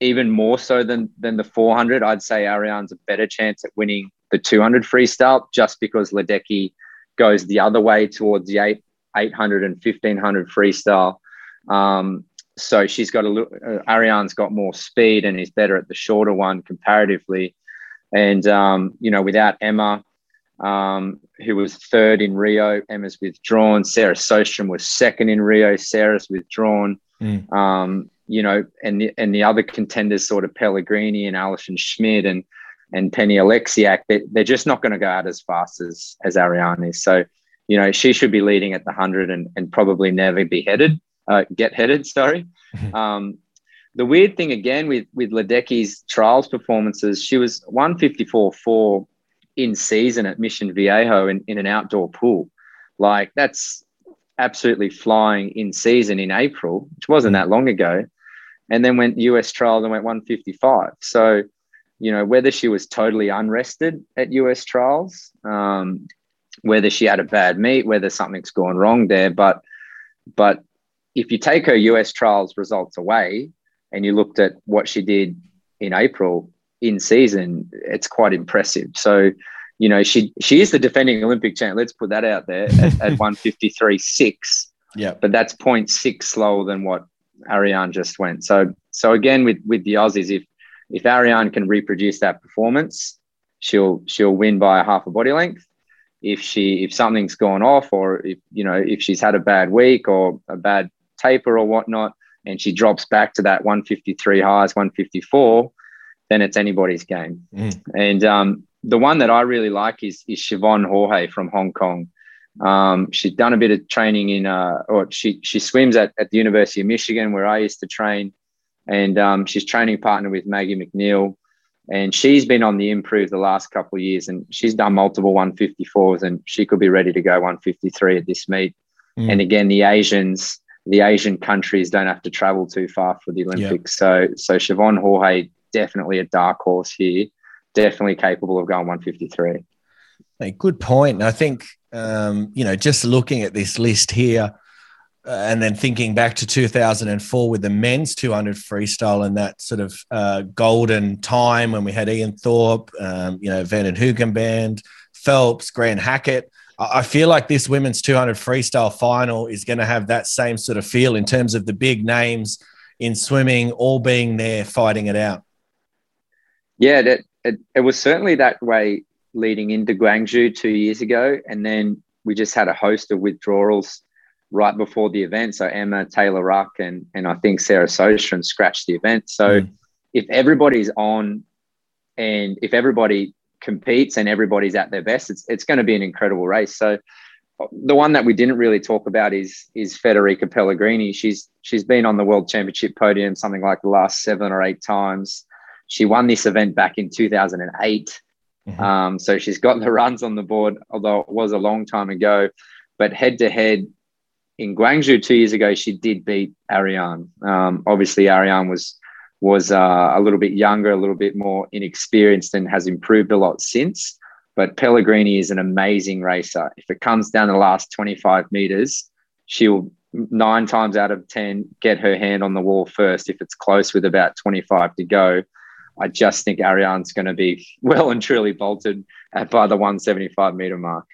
even more so than than the 400. I'd say Ariarne's a better chance at winning the 200 freestyle just because Ledecky goes the other way towards the eight 800 and 1500 freestyle. Um, so she's got a little, uh, Ariarne's got more speed and is better at the shorter one comparatively. And, um, you know, without Emma, um, who was third in Rio, Emma's withdrawn. Sarah Sjöström was second in Rio, Sarah's withdrawn. Mm. Um, you know, and the, and the other contenders, sort of Pellegrini and Allison Schmitt and and Penny Oleksiak, they, they're just not going to go out as fast as as Ariarne is. So, you know, she should be leading at the hundred and, and probably never be headed uh, get headed. Sorry. Um, the weird thing again with with Ledecky's trials performances, she was 154.4 in season at Mission Viejo in, in an outdoor pool. Like that's absolutely flying in season in April, which wasn't that long ago. And then went US trials and went 155. So, you know, whether she was totally unrested at US trials, um, whether she had a bad meet, whether something's gone wrong there, but but if you take her US trials results away and you looked at what she did in April in season, it's quite impressive. So, you know, she she is the defending Olympic champ. Let's put that out there at, at 153.6. Yeah. But that's 0.6 slower than what Ariarne just went. So so again with with the Aussies, if if Ariarne can reproduce that performance, she'll she'll win by a half a body length. If she if something's gone off or if you know if she's had a bad week or a bad taper or whatnot, and she drops back to that 153 highs, 154, then it's anybody's game. Mm. And um, the one that I really like is, is Siobhan Haughey from Hong Kong. Um, she's done a bit of training in, uh, or she she swims at, at the University of Michigan where I used to train, and um, she's training partner with Maggie MacNeil, and she's been on the improve the last couple of years, and she's done multiple 154s, and she could be ready to go 153 at this meet. Mm. And again, the Asians, the Asian countries don't have to travel too far for the Olympics. Yep. So so Siobhan Haughey definitely a dark horse here, definitely capable of going 153. Hey, good point. I think um, you know just looking at this list here. Uh, and then thinking back to 2004 with the men's 200 freestyle and that sort of uh, golden time when we had Ian Thorpe, um, you know, van den Hoogenband, Phelps, Grant Hackett. I feel like this women's 200 freestyle final is going to have that same sort of feel in terms of the big names in swimming all being there fighting it out. Yeah, that, it, it was certainly that way leading into Gwangju two years ago. And then we just had a host of withdrawals right before the event. So Emma, Taylor Ruck, and, and I think Sarah Sjöström scratched the event. So mm. if everybody's on and if everybody competes and everybody's at their best, it's it's going to be an incredible race. So the one that we didn't really talk about is is Federica Pellegrini. She's she's been on the world championship podium something like the last seven or eight times. She won this event back in 2008. Mm-hmm. Um, so she's got the runs on the board, although it was a long time ago. But head to head in Gwangju two years ago, she did beat Ariarne. Um, obviously, Ariarne was was uh, a little bit younger, a little bit more inexperienced, and has improved a lot since. But Pellegrini is an amazing racer. If it comes down the last 25 meters, she'll nine times out of 10 get her hand on the wall first if it's close with about 25 to go. I just think Ariarne's going to be well and truly bolted by the 175 meter mark.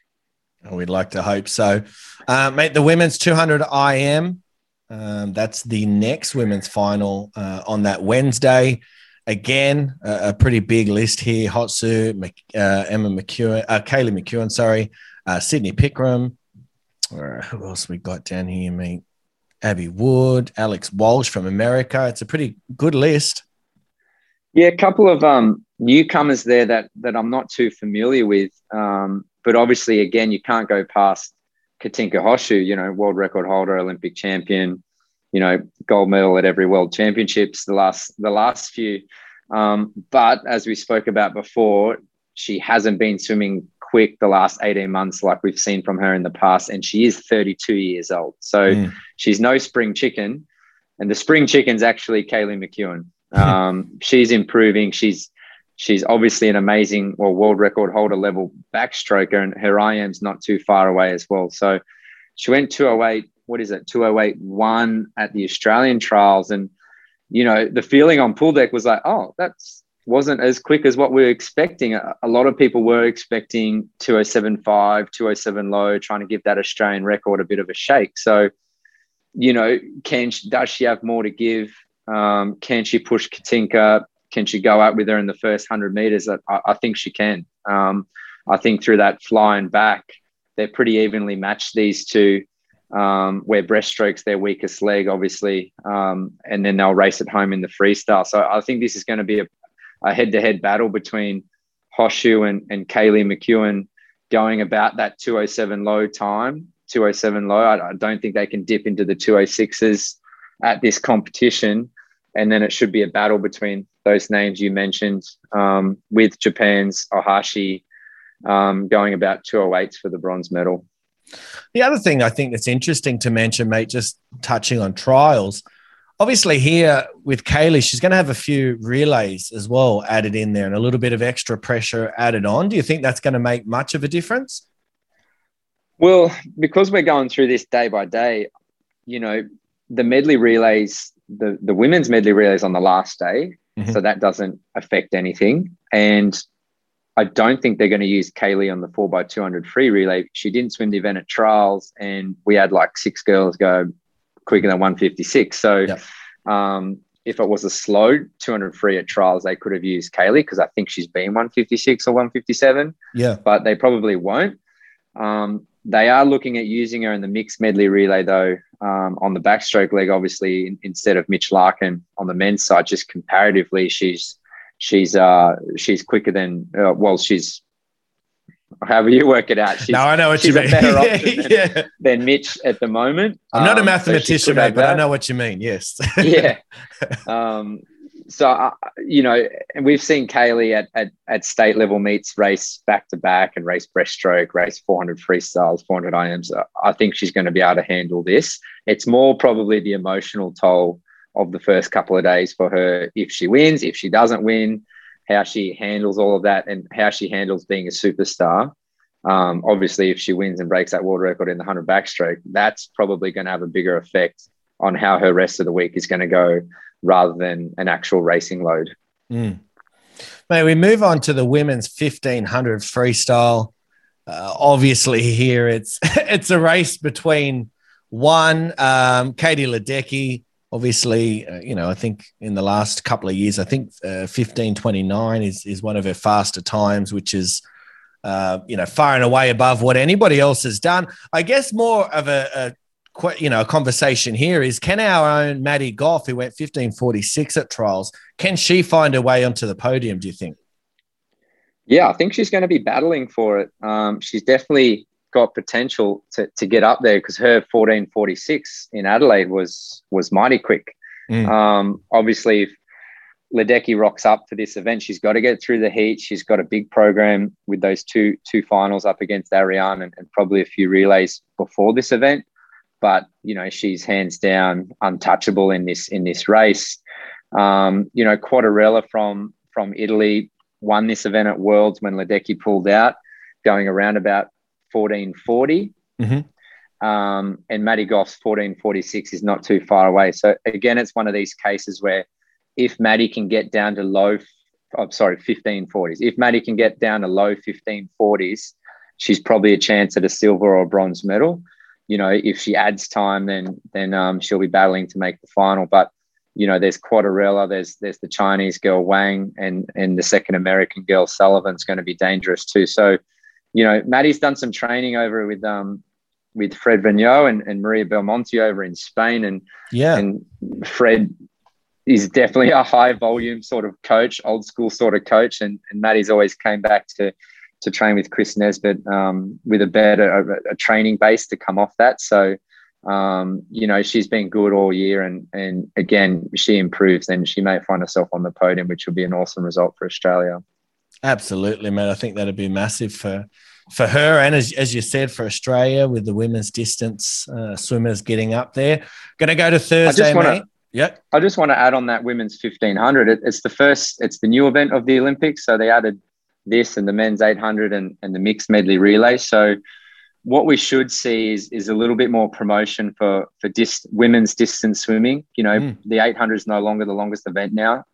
Oh, we'd like to hope so. Uh, mate, the women's 200 IM, um, that's the next women's final uh, on that Wednesday. Again, a, pretty big list here. Hosszu, uh, Emma McKeon, uh, Kaylee McKeown, sorry, uh, Sydney Pickrem. who else we got down here, mate? Abbie Wood, Alex Walsh from America. It's a pretty good list. Yeah, a couple of um, newcomers there that that I'm not too familiar with. Um, but obviously, again, you can't go past Katinka Hosszu, you know, world record holder, Olympic champion, you know, gold medal at every world championships the last the last few. Um, but as we spoke about before, she hasn't been swimming quick the last 18 months like we've seen from her in the past. And she is 32 years old. So mm. she's no spring chicken. And the spring chicken's actually Kaylee McKeown. Um, she's improving. She's she's obviously an amazing well world record holder level backstroker, and her IM's not too far away as well. So she went 208 what is it, 2081 at the Australian trials. And, you know, the feeling on pool deck was like, oh, that's wasn't as quick as what we were expecting. A, a lot of people were expecting 2075, 207 low, trying to give that Australian record a bit of a shake. So, you know, can does she have more to give? Um, can she push Katinka? Can she go out with her in the first 100 meters? I, I think she can. Um, I think through that flying back, they're pretty evenly matched, these two um, where breaststroke's their weakest leg, obviously, um, and then they'll race at home in the freestyle. So I think this is going to be a, a head-to-head battle between Hosszu and, and Kaylee McKeown going about that 207 low time, 207 low. I, I don't think they can dip into the 206s at this competition. And then it should be a battle between those names you mentioned um, with Japan's Ohashi um, going about 208s for the bronze medal. The other thing I think that's interesting to mention, mate, just touching on trials. Obviously, here with Kaylee, she's going to have a few relays as well added in there and a little bit of extra pressure added on. Do you think that's going to make much of a difference? Well, because we're going through this day by day, you know, the medley relays, the, the women's medley relays on the last day. Mm-hmm. So that doesn't affect anything. And I don't think they're going to use Kaylee on the 4x200 free relay. She didn't swim the event at trials, and we had like six girls go quicker than 156. So, yep. um, if it was a slow 200 free at trials, they could have used Kaylee because I think she's been 156 or 157. Yeah. But they probably won't. Um, they are looking at using her in the mixed medley relay, though, um, on the backstroke leg, obviously, instead of Mitch Larkin on the men's side, just comparatively, she's she's uh she's quicker than uh, well she's however you work it out. She's, no, I know what you mean. better option than, yeah. than Mitch at the moment. I'm not um, a mathematician, so mate, but I know what you mean. Yes. yeah. Um, so uh, you know, and we've seen Kaylee at, at at state level meets race back to back and race breaststroke, race 400 freestyles, 400 IMs. I think she's going to be able to handle this. It's more probably the emotional toll of the first couple of days for her if she wins, if she doesn't win, how she handles all of that, and how she handles being a superstar. Um, obviously, if she wins and breaks that world record in the 100 backstroke, that's probably going to have a bigger effect on how her rest of the week is going to go rather than an actual racing load. Mm. May we move on to the women's 1500 freestyle? Uh, obviously, here it's it's a race between one um, Katie Ledecky obviously, uh, you know, I think in the last couple of years, I think uh, 1529 is, is one of her faster times, which is, uh, you know, far and away above what anybody else has done. I guess more of a, a you know, a conversation here is can our own Maddie Gough, who went 1546 at trials, can she find her way onto the podium, do you think? Yeah, I think she's going to be battling for it. Um, she's definitely got potential to, to get up there because her 1446 in Adelaide was was mighty quick. Mm. Um, obviously, if Ledecky rocks up for this event, she's got to get through the heat. She's got a big program with those two two finals up against Ariarne and, and probably a few relays before this event. But you know, she's hands down untouchable in this in this race. Um, you know, Quadarella from from Italy won this event at Worlds when Ledecky pulled out going around about 1440. Mhm. Um, and Maddie Gough's 1446 is not too far away. So again, it's one of these cases where if Maddie can get down to low, I'm sorry, 1540s, if Maddie can get down to low 1540s, she's probably a chance at a silver or a bronze medal. You know, if she adds time, then then um, she'll be battling to make the final. But you know, there's Quadarella, there's there's the Chinese girl Wang, and and the second American girl Sullivan's going to be dangerous too. So, you know, Maddie's done some training over with um with Fred Vergnoux and, and Mireia Belmonte over in Spain, and Yeah. and Fred is definitely a high volume sort of coach, old school sort of coach, and and Maddie's always came back to to train with Chris Nesbitt um, with a better a, a training base to come off that. So um, you know she's been good all year, and and again she improves, then she may find herself on the podium, which will be an awesome result for Australia. Absolutely, man. I think that'd be massive for for her, and as, as you said, for Australia with the women's distance uh, swimmers getting up there. Going to go to Thursday, wanna- mate. Yep. I just want to add on that women's 1500. It, it's the first, it's the new event of the Olympics. So they added this and the men's 800 and, and the mixed medley relay. So what we should see is, is a little bit more promotion for, for dis, women's distance swimming. You know, Mm. the 800 is no longer the longest event now.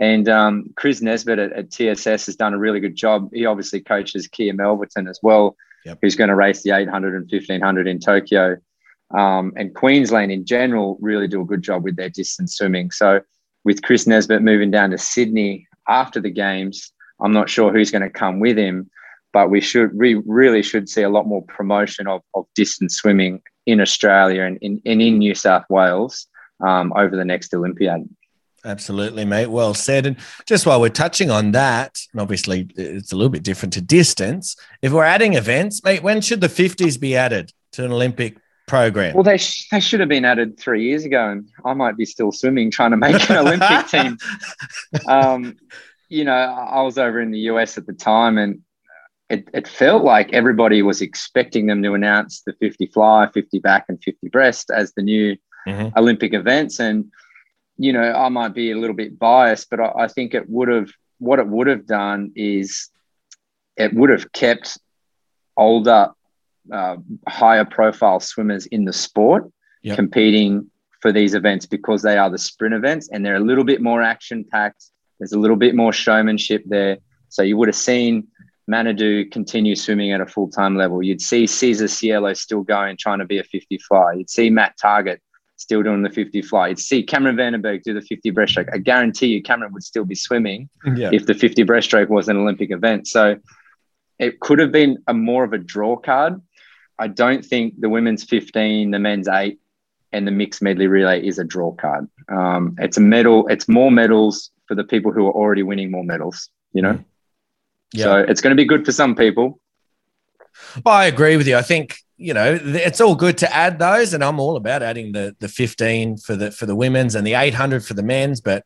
And um, Chris Nesbitt at, at TSS has done a really good job. He obviously coaches Kiah Melverton as well, Yep. who's going to race the 800 and 1500 in Tokyo um, and Queensland in general really do a good job with their distance swimming. So with Chris Nesbitt moving down to Sydney after the games, I'm not sure who's going to come with him, but we should we really should see a lot more promotion of, of distance swimming in Australia and in, and in New South Wales um, over the next Olympiad. Absolutely, mate. Well said. And just while we're touching on that, and obviously it's a little bit different to distance. If we're adding events, mate, when should the 50s be added to an Olympic program? Well, they, sh- they should have been added three years ago, and I might be still swimming trying to make an Olympic team. Um, you know, I was over in the US at the time, and it, it felt like everybody was expecting them to announce the 50 fly, 50 back, and 50 breast as the new Mhm. Olympic events. And, you know, I might be a little bit biased, but I, I think it would have, what it would have done is it would have kept older, uh, higher profile swimmers in the sport Yep. competing for these events because they are the sprint events and they're a little bit more action packed. There's a little bit more showmanship there. So you would have seen Manaudou continue swimming at a full time level. You'd see Cesar Cielo still going, trying to be a 50 fly. You'd see Matt Targett still doing the 50 fly. You'd see Cameron van der Burgh do the 50 breaststroke. I guarantee you, Cameron would still be swimming yeah. if the 50 breaststroke was an Olympic event. So it could have been a more of a draw card. I don't think the women's 15, the men's eight, and the mixed medley relay is a draw card. Um, it's a medal. It's more medals for the people who are already winning more medals. You know, mm. Yeah. so it's going to be good for some people. Well, I agree with you. I think you know it's all good to add those, and I'm all about adding the the 15 for the for the women's and the 800 for the men's. But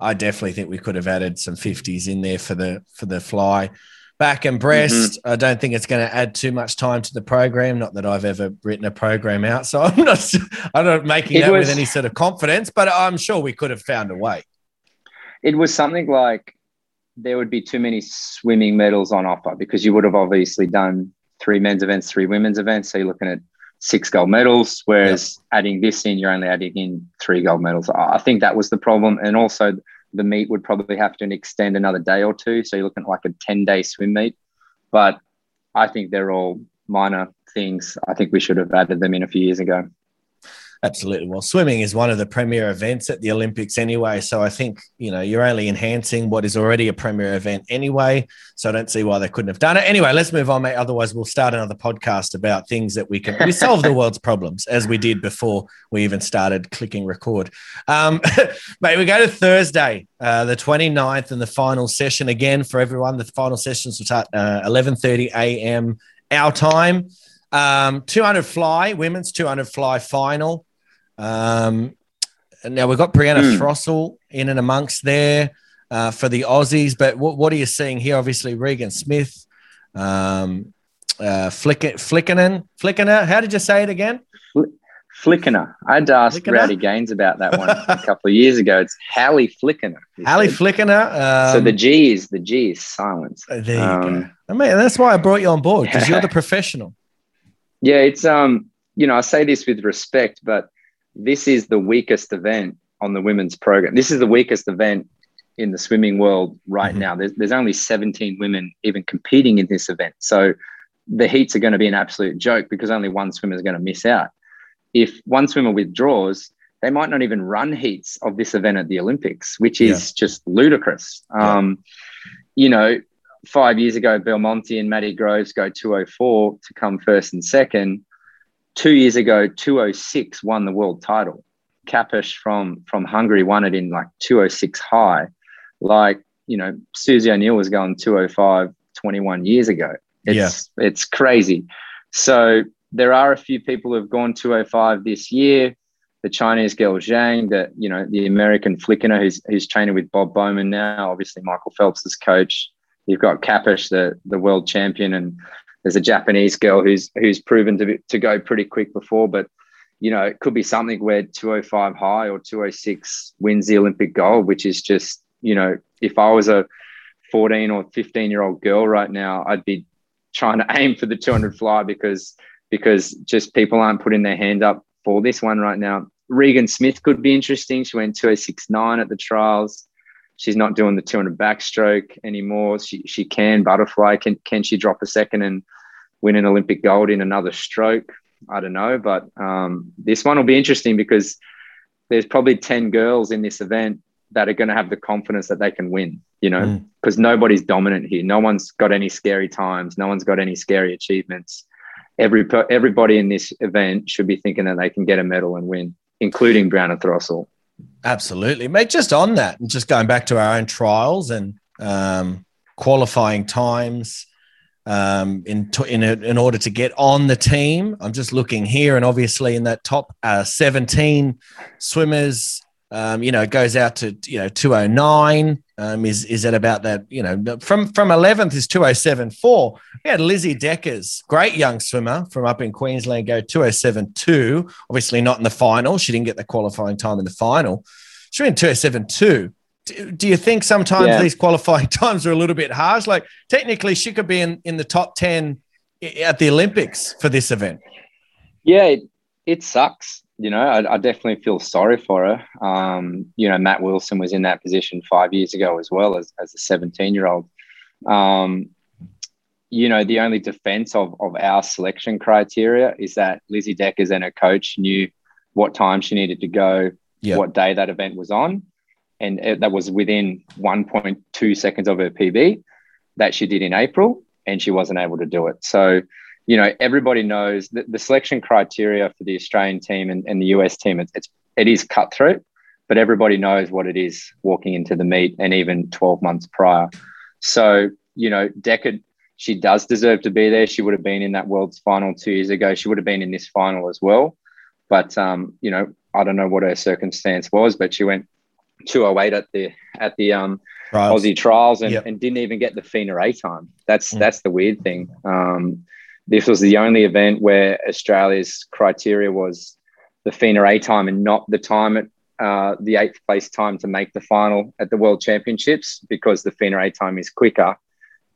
I definitely think we could have added some 50s in there for the for the fly, back and breast. Mm-hmm. I don't think it's going to add too much time to the program. Not that I've ever written a program out, so I'm not I'm not making It that was- with any sort of confidence. But I'm sure we could have found a way. It was something like there would be too many swimming medals on offer because you would have obviously done three men's events, three women's events. So you're looking at six gold medals, whereas adding this in, you're only adding in three gold medals. I I think that was the problem. And also, the meet would probably have to extend another day or two. So you're looking at like a 10 day swim meet. But I think they're all minor things. I think we should have added them in a few years ago. Absolutely. Well, swimming is one of the premier events at the Olympics anyway. So I think, you know, you're only enhancing what is already a premier event anyway. So I don't see why they couldn't have done it. Anyway, let's move on, mate. Otherwise, we'll start another podcast about things that we can we solve the world's problems as we did before we even started clicking record. Um, mate, we go to Thursday, uh, the 29th, and the final session again for everyone. The final sessions will start uh, 11:30 a.m. our time. Um, 200 fly, women's 200 fly final. Um, now we've got Brianna Hmm. Throssell in and amongst there uh, for the Aussies. But what, what are you seeing here? Obviously, Regan Smith, um, uh, Flick, Flickinen, Flickiner. How did you say it again? Flickener. I had to ask Flickener? Rowdy Gaines about that one a couple of years ago. It's Hali Flickener. Hallie said. Flickener. Um, so the G is the G is silent. there you go. um, I mean, that's why I brought you on board because you're the professional. Yeah, it's um, you know, I say this with respect, but this is the weakest event on the women's program. This is the weakest event in the swimming world right Mhm. now. There's there's only 17 women even competing in this event. So the heats are going to be an absolute joke because only one swimmer is going to miss out. If one swimmer withdraws, they might not even run heats of this event at the Olympics, which is just ludicrous. Yeah. Um, you know, five years ago, Belmonte and Maddie Groves go 204 to come first and second. Two years ago, 206 won the world title. Kapás from from Hungary won it in like 206 high. Like, you know, Susie O'Neill was going 205 21 years ago. It's it's crazy. So there are a few people who've gone 205 this year. The Chinese girl Zhang, that you know, the American Flickener who's who's training with Bob Bowman now, obviously Michael Phelps' coach. You've got Kapás, the the world champion, and there's a Japanese girl who's who's proven to be, to go pretty quick before, but you know, it could be something where 205 high or 206 wins the Olympic gold, which is just, you know, if I was a 14 or 15 year old girl right now, I'd be trying to aim for the 200 fly because because just people aren't putting their hand up for this one right now. Regan Smith could be interesting. She went 2069 at the trials. She's not doing the 200 backstroke anymore. She she can butterfly. Can can she drop a second and win an Olympic gold in another stroke? I don't know, but um, this one will be interesting because there's probably 10 girls in this event that are going to have the confidence that they can win, you know, Mm. because nobody's dominant here. No one's got any scary times. No one's got any scary achievements. Every everybody in this event should be thinking that they can get a medal and win, including Brown and Throssell. Absolutely, mate. Just on that, and just going back to our own trials and um, qualifying times um, in to, in in order to get on the team. I'm just looking here, and obviously in that top uh, 17 swimmers, um, you know, goes out to you know 209. Um, is is at about that? You know, from from 11th is 2074. We had Lizzie Dekkers, great young swimmer from up in Queensland, go 2072. Obviously not in the final. She didn't get the qualifying time in the final. She went 2072. Do, do you think sometimes Yeah. these qualifying times are a little bit harsh? Like technically, she could be in, in the top 10 at the Olympics for this event. Yeah, it, it sucks. You know, I, I definitely feel sorry for her. Um, you know, Matt Wilson was in that position five years ago as well as, as a 17 year old. Um, you know, the only defense of, of our selection criteria is that Lizzie Dekkers and her coach knew what time she needed to go, Yeah. what day that event was on. And it, that was within 1.2 seconds of her PB that she did in April, and she wasn't able to do it. So, you know, everybody knows that the selection criteria for the Australian team and, and the US team, it's, it's it is cutthroat, but everybody knows what it is walking into the meet and even 12 months prior. So, you know, Deckard, she does deserve to be there. She would have been in that world's final two years ago. She would have been in this final as well. But um, you know, I don't know what her circumstance was, but she went 208 at the at the um Trials. Aussie trials and, Yep. and didn't even get the FINA A time. That's Mm. that's the weird thing. Um, this was the only event where Australia's criteria was the FINA A time and not the time at uh, the eighth place time to make the final at the World Championships because the FINA A time is quicker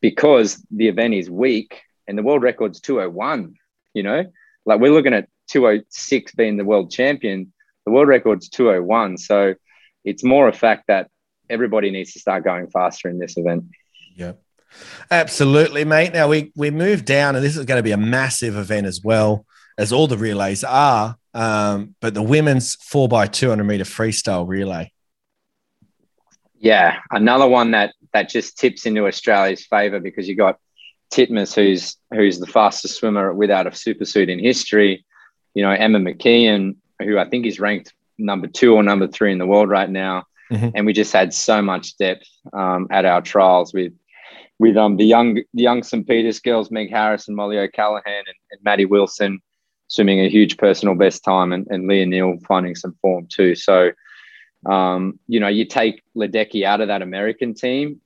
because the event is weak and the world record's 201. You know, like we're looking at 206 being the world champion. The world record's 201. So it's more a fact that everybody needs to start going faster in this event. Yeah. Absolutely, mate. Now we we move down, and this is going to be a massive event as well, as all the relays are. Um, but the women's four by two hundred meter freestyle relay. Yeah, another one that that just tips into Australia's favour because you got Titmus, who's who's the fastest swimmer without a supersuit in history. You know Emma McKeon, who I think is ranked number two or number three in the world right now, Mhm. and we just had so much depth um, at our trials with with um the young the young St Peters girls, Meg Harris and Mollie O'Callaghan and, and Maddie Wilson swimming a huge personal best time, and, and Leah Neale finding some form too. So um, you know, you take Ledecky out of that American team,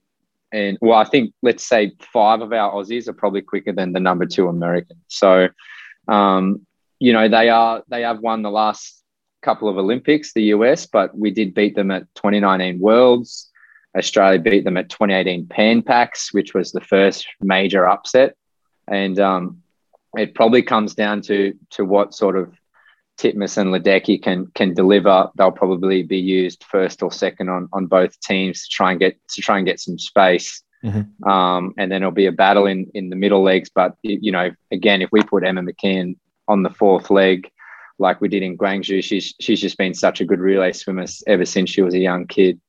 and well, I think let's say five of our Aussies are probably quicker than the number two American. So, um, you know, they are they have won the last couple of Olympics, the US, but we did beat them at 2019 Worlds. Australia beat them at 2018 Pan which was the first major upset. And um, it probably comes down to to what sort of Titmus and Ledecky can can deliver. They'll probably be used first or second on on both teams to try and get to try and get some space. Mm-hmm. Um, and then it'll be a battle in in the middle legs. But you know, again, if we put Emma McKeon on the fourth leg, like we did in Gwangju, She's she's just been such a good relay swimmer ever since she was a young kid.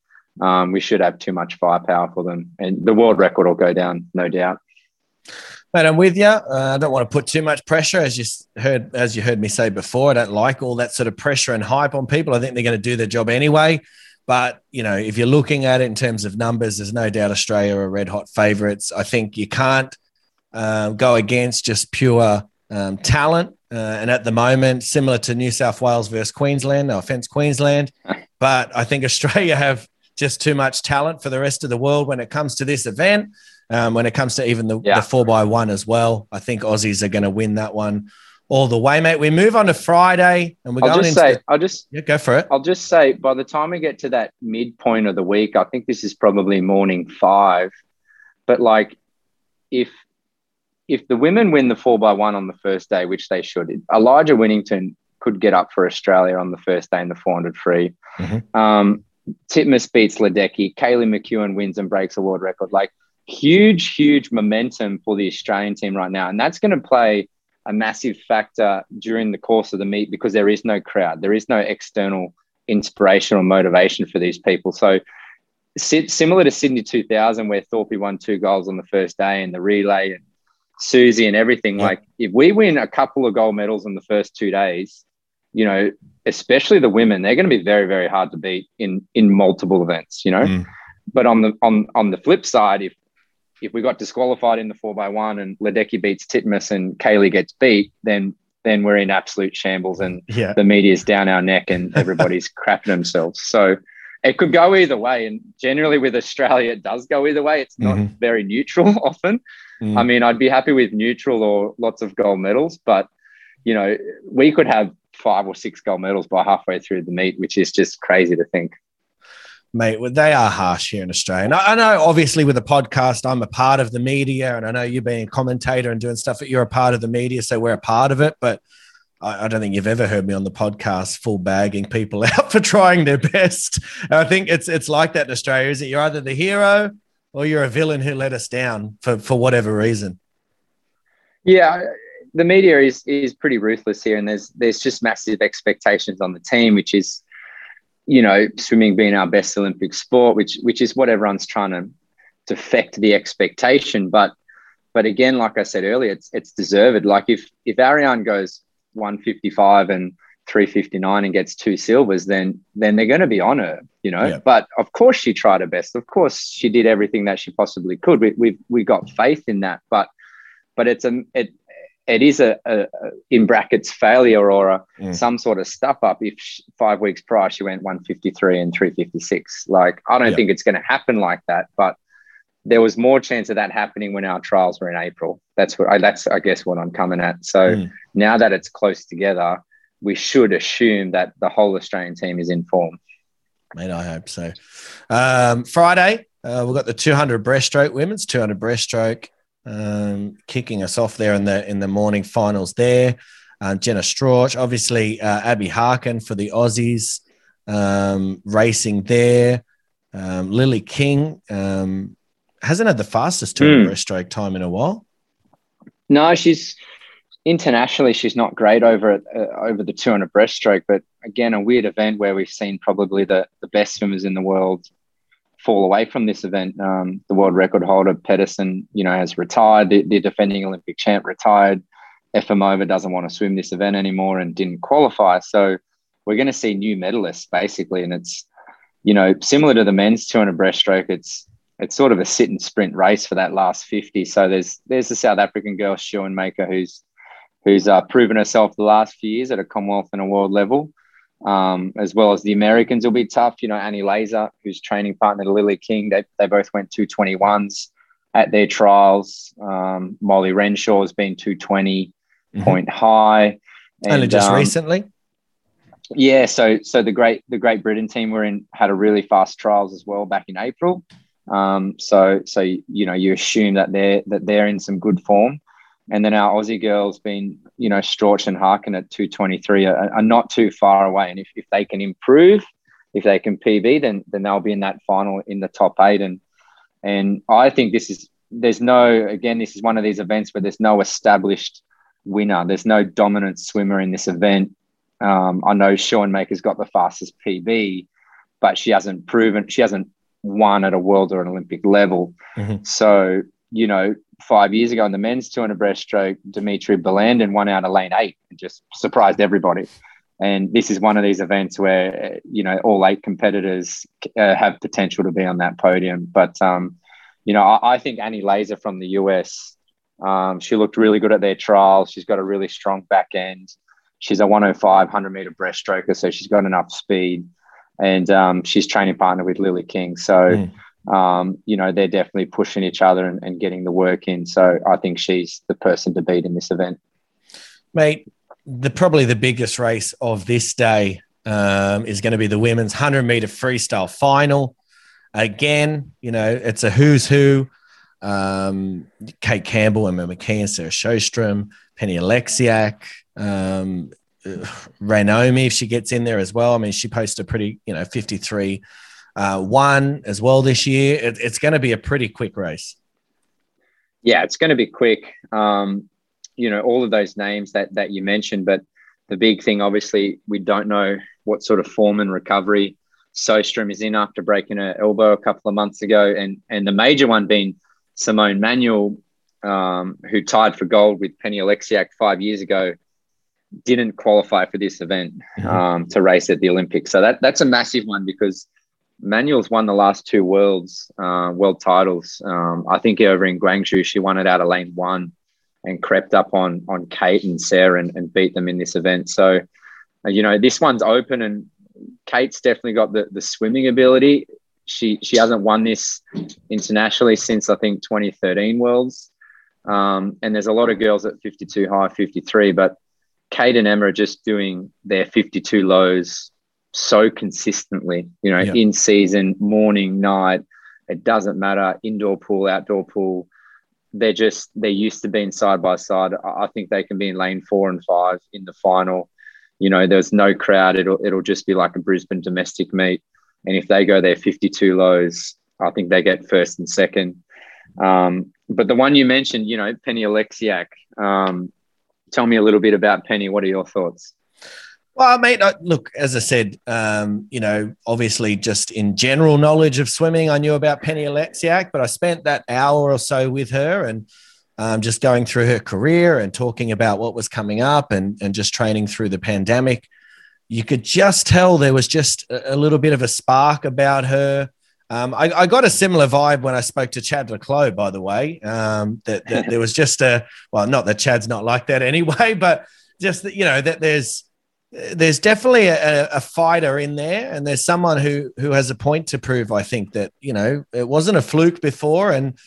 Um, we should have too much firepower for them, and the world record will go down, no doubt. But I'm with you. Uh, I don't want to put too much pressure, as you heard, as you heard me say before. I don't like all that sort of pressure and hype on people. I think they're going to do their job anyway. But you know, if you're looking at it in terms of numbers, there's no doubt Australia are red hot favourites. I think you can't uh, go against just pure um, talent. Uh, and at the moment, similar to New South Wales versus Queensland, no offense, Queensland, but I think Australia have just too much talent for the rest of the world when it comes to this event. Um, when it comes to even the, yeah. the four by one as well, I think Aussies are going to win that one all the way, mate. We move on to Friday, and we're I'll going just say, the, I'll just yeah, go for it. I'll just say, by the time we get to that midpoint of the week, I think this is probably morning five. But like, if if the women win the four by one on the first day, which they should, Elijah Winnington could get up for Australia on the first day in the 400 free. Mm-hmm. Um, Titmus beats Ledecky. Kaylee McKeown wins and breaks a world record. Like huge, huge momentum for the Australian team right now. And that's going to play a massive factor during the course of the meet because there is no crowd, there is no external inspiration or motivation for these people. So, similar to Sydney 2000, where Thorpe won two goals on the first day and the relay and Susie and everything. Yeah. Like if we win a couple of gold medals in the first two days, you know, especially the women, they're going to be very, very hard to beat in in multiple events. You know, mm. but on the on on the flip side, if if we got disqualified in the four by one and Ledecky beats Titmus and Kaylee gets beat, then then we're in absolute shambles and yeah. the media's down our neck and everybody's crapping themselves. So it could go either way. And generally with Australia, it does go either way. It's not mm-hmm. very neutral often. Mm. I mean, I'd be happy with neutral or lots of gold medals, but you know, we could have five or six gold medals by halfway through the meet, which is just crazy to think. Mate, they are harsh here in Australia. And I know, obviously, with the podcast, I'm a part of the media, and I know you being a commentator and doing stuff, but you're a part of the media, so we're a part of it. But I, don't think you've ever heard me on the podcast full bagging people out for trying their best. And I think it's it's like that in Australia. Is it you're either the hero or you're a villain who let us down for, for whatever reason. Yeah, the media is is pretty ruthless here, and there's there's just massive expectations on the team, which is, you know, swimming being our best Olympic sport, which which is what everyone's trying to defect the expectation. But but again, like I said earlier, it's it's deserved. Like if if Ariarne goes 155 and 359 and gets two silvers, then then they're going to be on her, you know. Yeah. But of course, she tried her best. Of course, she did everything that she possibly could. We we we got faith in that, but but it's a it it is a, a, a in brackets failure or a, mm. some sort of stuff up. If she, five weeks prior she went 153 and 356, like I don't yeah. think it's going to happen like that, but. There was more chance of that happening when our trials were in April. That's what I, that's I guess what I'm coming at. So mm. now that it's close together, we should assume that the whole Australian team is in form. Mate, I hope so. Um, Friday, uh, we've got the 200 breaststroke women's 200 breaststroke um, kicking us off there in the in the morning finals. There, um, Jenna Strauch, obviously uh, Abbey Harkin for the Aussies um, racing there. Um, Lilly King um, hasn't had the fastest 200 mm. breaststroke time in a while. No, she's internationally, she's not great over uh, over the 200 breaststroke. But again, a weird event where we've seen probably the, the best swimmers in the world fall away from this event. Um, the world record holder Pedersen, you know, has retired. The, the defending Olympic champ retired. Efimova doesn't want to swim this event anymore and didn't qualify. So we're going to see new medalists basically, and it's you know similar to the men's 200 breaststroke. It's it's sort of a sit and sprint race for that last 50. So there's there's the South African girl Schoenmaker who's who's uh, proven herself the last few years at a Commonwealth and a world level, um, as well as the Americans will be tough. You know, Annie Lazor, who's training partner to Lilly King, they, they both went 221s at their trials. Um, Molly Renshaw has been 220 mm-hmm. point high. And, Only just um, recently. Yeah, so so the great the Great Britain team were in had a really fast trials as well back in April. Um, so so you know you assume that they're that they're in some good form, and then our Aussie girls been you know Strauch and Harkin at two twenty three are, are not too far away, and if, if they can improve, if they can PB, then then they'll be in that final in the top eight, and and I think this is there's no again this is one of these events where there's no established winner. There's no dominant swimmer in this event. Um, I know Schoenmaker's got the fastest PB, but she hasn't proven she hasn't won at a world or an Olympic level. Mm-hmm. So you know, five years ago in the men's 200 breaststroke, Dimitri Balandin won out of lane eight and just surprised everybody. And this is one of these events where you know all eight competitors uh, have potential to be on that podium. But um, you know, I, I think Annie Lazor from the US um, she looked really good at their trials. She's got a really strong back end. She's a 105, 100 meter breaststroker, so she's got enough speed. And um, she's training partner with Lilly King. So. Um, you know, they're definitely pushing each other and, and getting the work in. So I think she's the person to beat in this event. Mate, the probably the biggest race of this day um, is going to be the women's 100 meter freestyle final. Again, you know, it's a who's who um, Kate Campbell, Emma McKeon, Sarah Sjostrom, Penny Oleksiak, um, Naomi, if she gets in there as well. I mean, she posted a pretty, you know, 53 uh, one as well this year. It, it's going to be a pretty quick race. Yeah, it's going to be quick. Um, you know, all of those names that that you mentioned, but the big thing, obviously, we don't know what sort of form and recovery Sjostrom is in after breaking her elbow a couple of months ago, and and the major one being Simone Manuel, um, who tied for gold with Penny Oleksiak five years ago, didn't qualify for this event mm-hmm. um, to race at the Olympics. So that that's a massive one because Manuel's won the last two worlds uh, world titles. Um, I think over in Gwangju, she won it out of lane one and crept up on on Kate and Sarah and, and beat them in this event. So, uh, you know, this one's open and Kate's definitely got the, the swimming ability she she hasn't won this internationally since I think 2013 Worlds. Um, and there's a lot of girls at 52 high, 53, but Kate and Emma are just doing their 52 lows so consistently, you know, yeah. in season, morning, night. It doesn't matter, indoor pool, outdoor pool. They're just, they're used to being side by side. I think they can be in lane four and five in the final. You know, there's no crowd. It'll, it'll just be like a Brisbane domestic meet. And if they go there 52 lows, I think they get first and second. Um, but the one you mentioned, you know, Penny Oleksiak, um, tell me a little bit about Penny. What are your thoughts? Well, mate, look, as I said, um, you know, obviously just in general knowledge of swimming, I knew about Penny Oleksiak, but I spent that hour or so with her and um, just going through her career and talking about what was coming up and, and just training through the pandemic you could just tell there was just a, little bit of a spark about her. Um, I, I, got a similar vibe when I spoke to Chad le Clos, by the way. Um, that, that there was just a well, not that Chad's not like that anyway, but just that you know that there's there's definitely a, a, fighter in there, and there's someone who who has a point to prove. I think that you know it wasn't a fluke before, and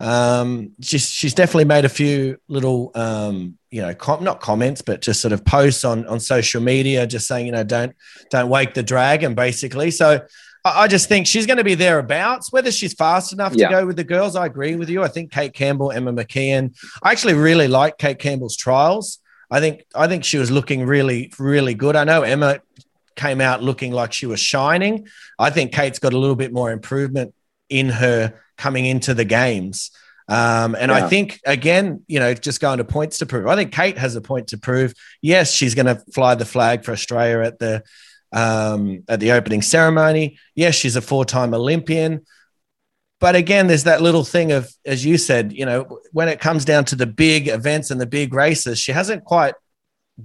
um, she's she's definitely made a few little um, you know com- not comments but just sort of posts on on social media just saying you know don't don't wake the dragon basically so I, just think she's going to be thereabouts. Whether she's fast enough yeah. to go with the girls, I agree with you. I think Kate Campbell, Emma McKeon. I actually really like Kate Campbell's trials. I think I think she was looking really really good. I know Emma came out looking like she was shining. I think Kate's got a little bit more improvement in her coming into the games. Um, and yeah. I think again, you know, just going to points to prove. I think Kate has a point to prove. Yes, she's going to fly the flag for Australia at the um, at the opening ceremony. Yes, she's a four-time Olympian. But again, there's that little thing of, as you said, you know, when it comes down to the big events and the big races, she hasn't quite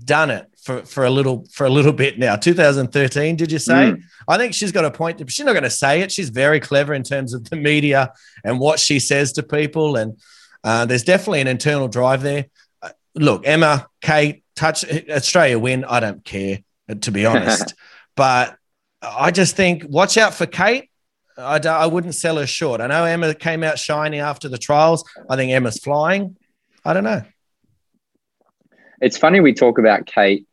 done it for, for a little for a little bit now. 2013, did you say? Mm. I think she's got a point. To, she's not going to say it. She's very clever in terms of the media and what she says to people. And uh, there's definitely an internal drive there. Uh, look, Emma, Kate, touch Australia win. I don't care to be honest, but I just think watch out for Kate. I, I wouldn't sell her short. I know Emma came out shiny after the trials. I think Emma's flying. I don't know. It's funny we talk about Kate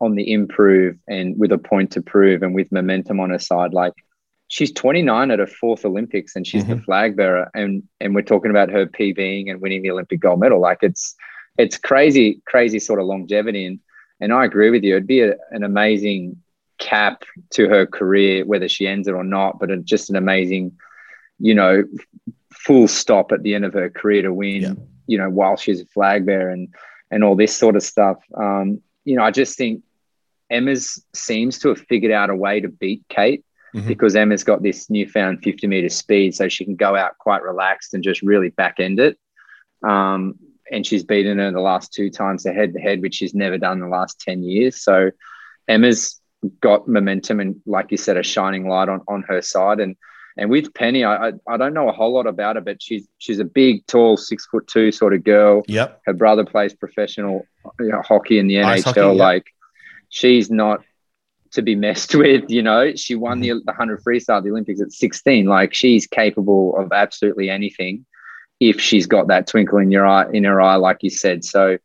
on the improve and with a point to prove and with momentum on her side. Like she's 29 at her fourth Olympics and she's mm-hmm. the flag bearer. And and we're talking about her PBing and winning the Olympic gold medal. Like it's it's crazy, crazy sort of longevity. And and I agree with you. It'd be a, an amazing cap to her career, whether she ends it or not, but it's just an amazing, you know, full stop at the end of her career to win, yeah. you know, while she's a flag bearer and and all this sort of stuff. Um, you know, I just think Emma's seems to have figured out a way to beat Kate mm-hmm. because Emma's got this newfound 50 meter speed, so she can go out quite relaxed and just really back end it. Um, and she's beaten her the last two times head to head, which she's never done in the last 10 years. So Emma's got momentum and, like you said, a shining light on, on her side. And and with Penny, I, I, I don't know a whole lot about her, but she's she's a big, tall, six foot two sort of girl. Yep. Her brother plays professional you know, hockey in the NHL. Hockey, yep. Like she's not to be messed with. You know, she won the, mm-hmm. the 100 freestyle the Olympics at 16. Like she's capable of absolutely anything if she's got that twinkle in your eye, in her eye, like you said. So,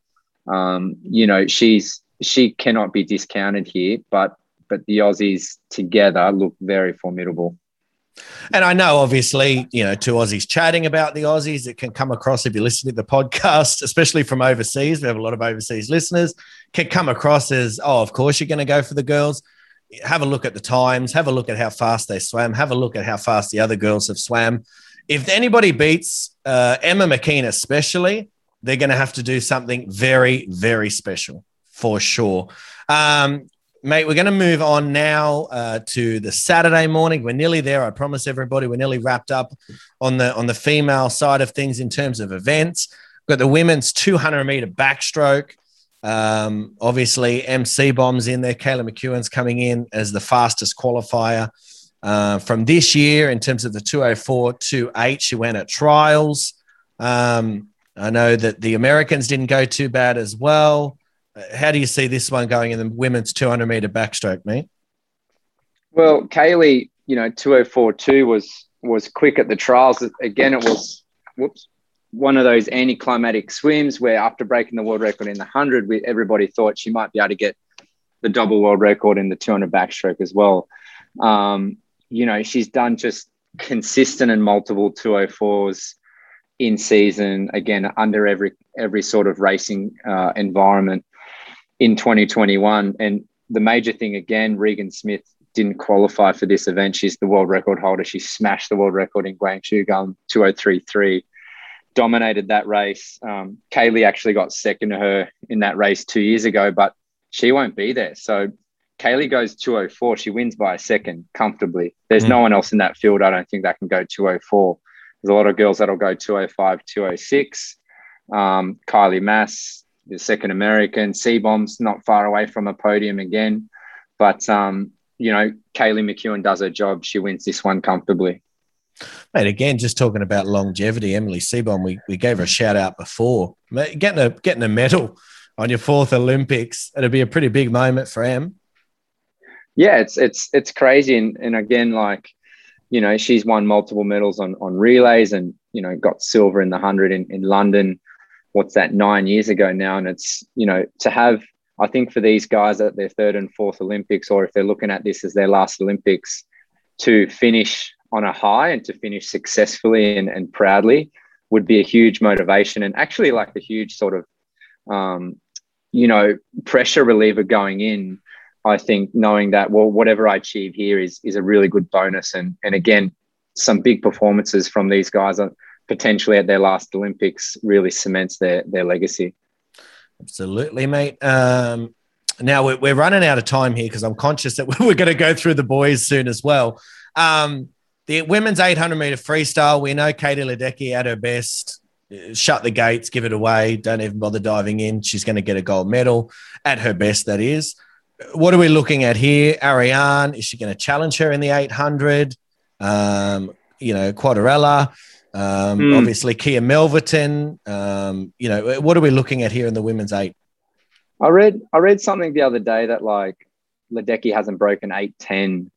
um, you know, she's she cannot be discounted here, but but the Aussies together look very formidable. And I know, obviously, you know, two Aussies chatting about the Aussies, it can come across if you listen to the podcast, especially from overseas. We have a lot of overseas listeners, can come across as, oh, of course, you're going to go for the girls have a look at the times, have a look at how fast they swam, have a look at how fast the other girls have swam. If anybody beats uh, Emma McKeon, especially, they're going to have to do something very, very special for sure. Um, mate, we're going to move on now uh, to the Saturday morning. We're nearly there. I promise everybody, we're nearly wrapped up on the on the female side of things in terms of events. We've got the women's 200 meter backstroke. Um, obviously, MC Bombs in there. Kaylee McKeown's coming in as the fastest qualifier uh, from this year in terms of the 204 to 8. She went at trials. Um, I know that the Americans didn't go too bad as well. How do you see this one going in the women's 200 meter backstroke, mate? Well, Kaylee, you know, 204 2 was was quick at the trials. Again, it was whoops one of those anticlimactic swims where after breaking the world record in the 100, we, everybody thought she might be able to get the double world record in the 200 backstroke as well. Um, you know, she's done just consistent and multiple 204s in season, again, under every every sort of racing uh, environment in 2021. And the major thing, again, Regan Smith didn't qualify for this event. She's the world record holder. She smashed the world record in Gwangju, going 2033 dominated that race. Um, Kaylee actually got second to her in that race two years ago, but she won't be there. So Kaylee goes 204. She wins by a second comfortably. There's mm. no one else in that field, I don't think, that can go 204. There's a lot of girls that'll go 205, 206. Um, Kylie Masse, the second American. C Bombs not far away from a podium again. But, um, you know, Kaylee McKeown does her job. She wins this one comfortably. Mate, again, just talking about longevity, Emily Seebohm, we, we gave her a shout out before. Getting a getting a medal on your fourth Olympics, it'd be a pretty big moment for Em. Yeah, it's it's it's crazy. And, and again, like, you know, she's won multiple medals on on relays and, you know, got silver in the hundred in, in London. What's that, nine years ago now? And it's, you know, to have I think for these guys at their third and fourth Olympics, or if they're looking at this as their last Olympics, to finish on a high and to finish successfully and, and proudly would be a huge motivation and actually like a huge sort of um, you know pressure reliever going in i think knowing that well whatever i achieve here is is a really good bonus and and again some big performances from these guys potentially at their last olympics really cements their their legacy absolutely mate um, now we're, we're running out of time here because i'm conscious that we're going to go through the boys soon as well um, the women's 800 meter freestyle, we know Katie Ledecky at her best. Shut the gates, give it away. Don't even bother diving in. She's going to get a gold medal at her best, that is. What are we looking at here? Ariarne, is she going to challenge her in the 800? Um, you know, Quadarella, um, mm. obviously Kiah Melverton. Um, you know, what are we looking at here in the women's eight? I read I read something the other day that like Ledecky hasn't broken 810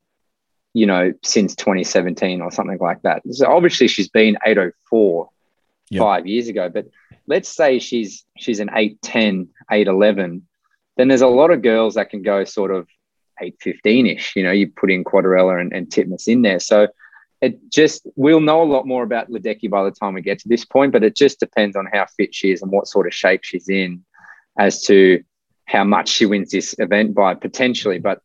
you know, since 2017 or something like that. So obviously she's been 804 yep. five years ago, but let's say she's she's an 810, 811. then there's a lot of girls that can go sort of 815 ish. You know, you put in Quadarella and, and Titmus in there. So it just, we'll know a lot more about Ledecky by the time we get to this point, but it just depends on how fit she is and what sort of shape she's in as to how much she wins this event by potentially. But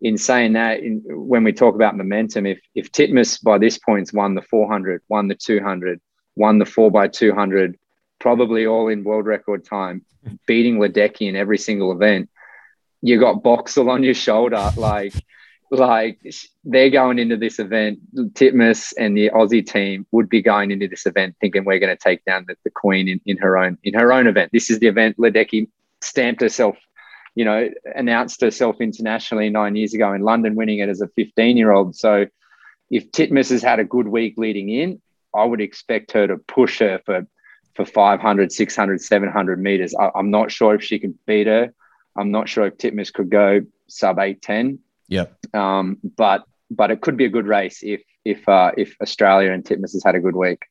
in saying that, in, when we talk about momentum, if if Titmus by this point's won the 400, won the 200, won the 4 by 200, probably all in world record time, beating Ledecky in every single event, you got Boxall on your shoulder, like like they're going into this event. Titmus and the Aussie team would be going into this event thinking we're going to take down the, the Queen in, in her own in her own event. This is the event Ledecky stamped herself you know, announced herself internationally nine years ago in London, winning it as a 15 year old. So if Titmus has had a good week leading in, I would expect her to push her for, for 500, 600, 700 meters. I, am not sure if she can beat her. I'm not sure if Titmus could go sub 810. Yep. Um, but but it could be a good race if if uh, if Australia and Titmus has had a good week.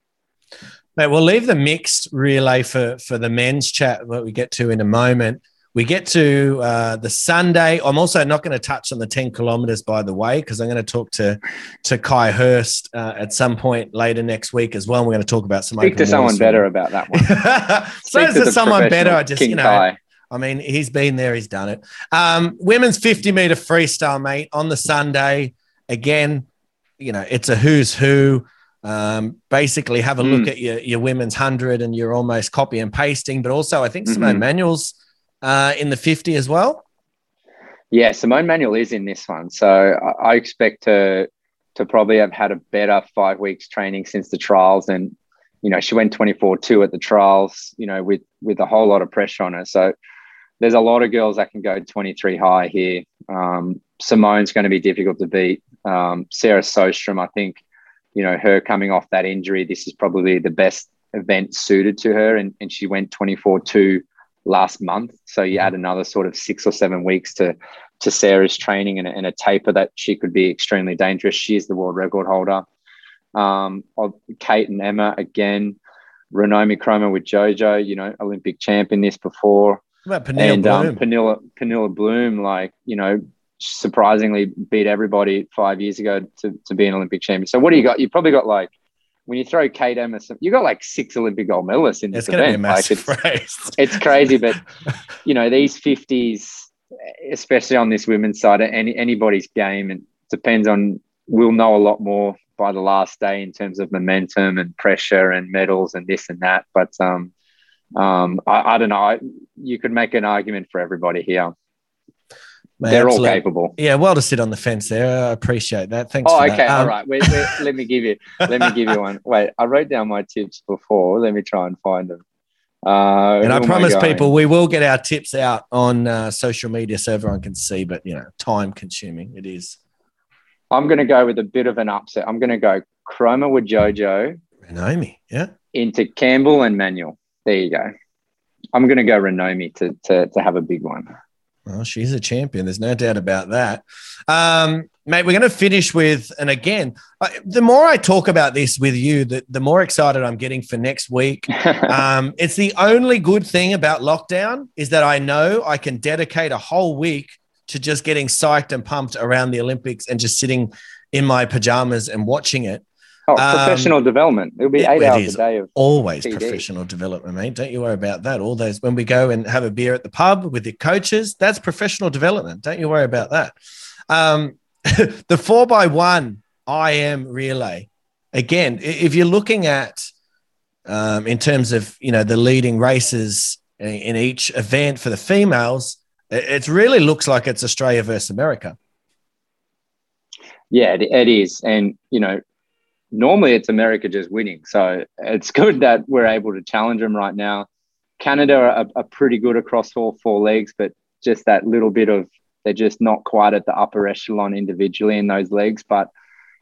Mate, we'll leave the mixed relay for for the men's chat that we get to in a moment. We get to uh, the Sunday. I'm also not going to touch on the 10 kilometers, by the way, because I'm going to talk to to Kai Hurst uh, at some point later next week as well. we're going to talk about some. Speak to someone better about that one. so is there someone better? I just, King you know, Kai. I mean, he's been there, he's done it. Um, women's 50 meter freestyle, mate, on the Sunday. Again, you know, it's a who's who. Um, basically, have a mm. look at your, your women's 100 and you're almost copy and pasting. But also, I think Simone mm-hmm. Manuel's uh, in the 50 as well? Yeah, Simone Manuel is in this one. So I, I expect her to probably have had a better five weeks training since the trials. And, you know, she went 24 2 at the trials, you know, with, with a whole lot of pressure on her. So there's a lot of girls that can go 23 high here. Um, Simone's going to be difficult to beat. Um, Sarah Sjöström, I think, you know, her coming off that injury, this is probably the best event suited to her. And, and she went 24 2 last month. So you add another sort of six or seven weeks to to Sarah's training and, and a taper that she could be extremely dangerous. She is the world record holder. Um, Kate and Emma again, Ranomi Kromowidjojo, you know, Olympic champion this before. What about and, um, Blume? Um, Blume, like, you know, surprisingly beat everybody five years ago to, to be an Olympic champion. So what do you got? You probably got like when you throw Kate Emerson, you got like six Olympic gold medalists in this it's event. like it's, race. it's crazy, but you know these fifties, especially on this women's side, any anybody's game, and depends on. We'll know a lot more by the last day in terms of momentum and pressure and medals and this and that. But um, um, I, I don't know. I, you could make an argument for everybody here. They're absolutely. all capable. Yeah, well to sit on the fence there. I appreciate that. Thanks. Oh, okay. Um, all right. Wait, wait, let me give you. Let me give you one. Wait, I wrote down my tips before. Let me try and find them. Uh, and I promise I people we will get our tips out on uh, social media so everyone can see. But you know, time consuming it is. I'm going to go with a bit of an upset. I'm going to go Kromowidjojo. Ranomi, yeah. Into Campbell and Manuel. There you go. I'm going to go Ranomi to, to, to have a big one. Well, she's a champion. There's no doubt about that. Um, mate, we're going to finish with, and again, the more I talk about this with you, the, the more excited I'm getting for next week. um, it's the only good thing about lockdown is that I know I can dedicate a whole week to just getting psyched and pumped around the Olympics and just sitting in my pajamas and watching it. Oh, professional um, development. It'll be eight it hours a day of always professional development, mate. Don't you worry about that. All those when we go and have a beer at the pub with your coaches, that's professional development. Don't you worry about that. Um, the four by one IM relay. Again, if you're looking at um, in terms of you know the leading races in each event for the females, it really looks like it's Australia versus America. Yeah, it is, and you know normally it's America just winning. So it's good that we're able to challenge them right now. Canada are, are, pretty good across all four legs, but just that little bit of they're just not quite at the upper echelon individually in those legs. But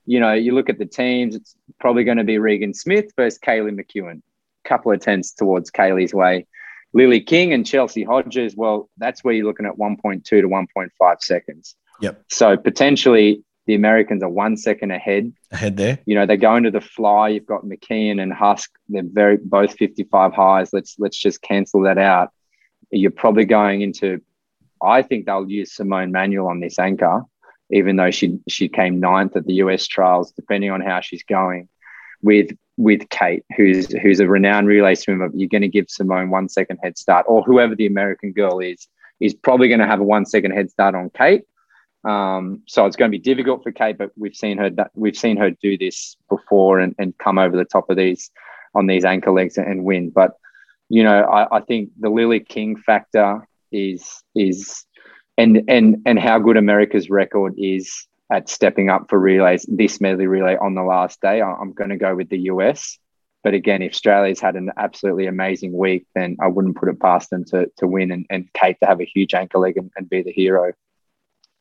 you know, you look at the teams, it's probably going to be Regan Smith versus Kaylee McKeown. Couple of tenths towards Kaylee's way. Lilly King and Chelsea Hodges, well, that's where you're looking at 1.2 to 1.5 seconds. Yep. So potentially the Americans are one second ahead. Ahead there. You know, they go into the fly. You've got McKeon and Husk. They're very both 55 highs. Let's let's just cancel that out. You're probably going into I think they'll use Simone Manuel on this anchor, even though she she came ninth at the US trials, depending on how she's going. With with Kate, who's who's a renowned relay swimmer, you're going to give Simone one second head start, or whoever the American girl is, is probably going to have a one second head start on Kate. Um, so it's going to be difficult for Kate, but we've seen her we've seen her do this before and, and come over the top of these on these anchor legs and win. But you know, I, I think the Lilly King factor is is and and and how good America's record is at stepping up for relays this medley relay on the last day. I'm going to go with the US. But again, if Australia's had an absolutely amazing week, then I wouldn't put it past them to, to win and, and Kate to have a huge anchor leg and, and be the hero.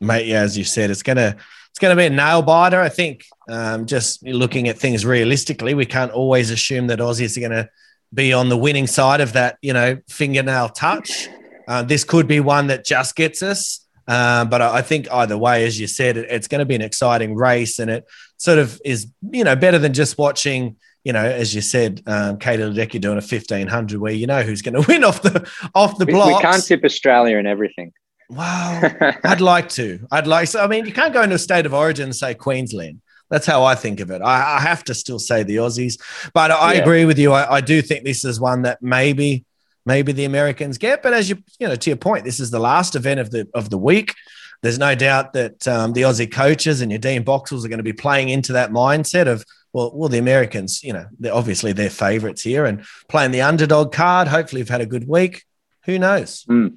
Mate, yeah, as you said, it's gonna it's gonna be a nail biter. I think um, just looking at things realistically, we can't always assume that Aussies are gonna be on the winning side of that, you know, fingernail touch. Uh, this could be one that just gets us. Uh, but I think either way, as you said, it, it's going to be an exciting race, and it sort of is, you know, better than just watching, you know, as you said, um, Katie Ledecky doing a fifteen hundred, where you know who's going to win off the off the block. We, we can't tip Australia in everything. Wow, I'd like to. I'd like. So, I mean, you can't go into a state of origin and say Queensland. That's how I think of it. I, I have to still say the Aussies, but I yeah. agree with you. I, I do think this is one that maybe maybe the Americans get. But as you you know, to your point, this is the last event of the of the week. There's no doubt that um, the Aussie coaches and your Dean Boxalls are going to be playing into that mindset of well, well, the Americans, you know, they're obviously they're favourites here and playing the underdog card. Hopefully, have had a good week. Who knows? Mm.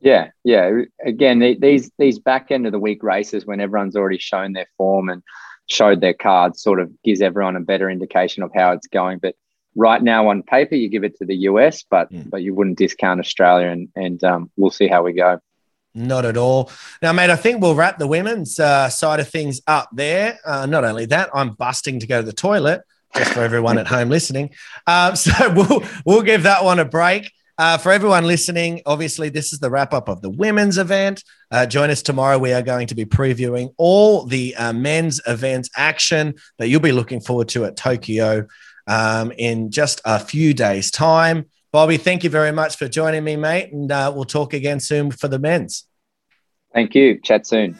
Yeah, yeah. Again, these these back end of the week races when everyone's already shown their form and showed their cards sort of gives everyone a better indication of how it's going. But right now on paper, you give it to the US, but mm. but you wouldn't discount Australia, and and um, we'll see how we go. Not at all. Now, mate, I think we'll wrap the women's uh, side of things up there. Uh, not only that, I'm busting to go to the toilet just for everyone at home listening. Um, so we'll we'll give that one a break. Uh, for everyone listening, obviously, this is the wrap up of the women's event. Uh, join us tomorrow. We are going to be previewing all the uh, men's events action that you'll be looking forward to at Tokyo um, in just a few days' time. Bobby, thank you very much for joining me, mate. And uh, we'll talk again soon for the men's. Thank you. Chat soon.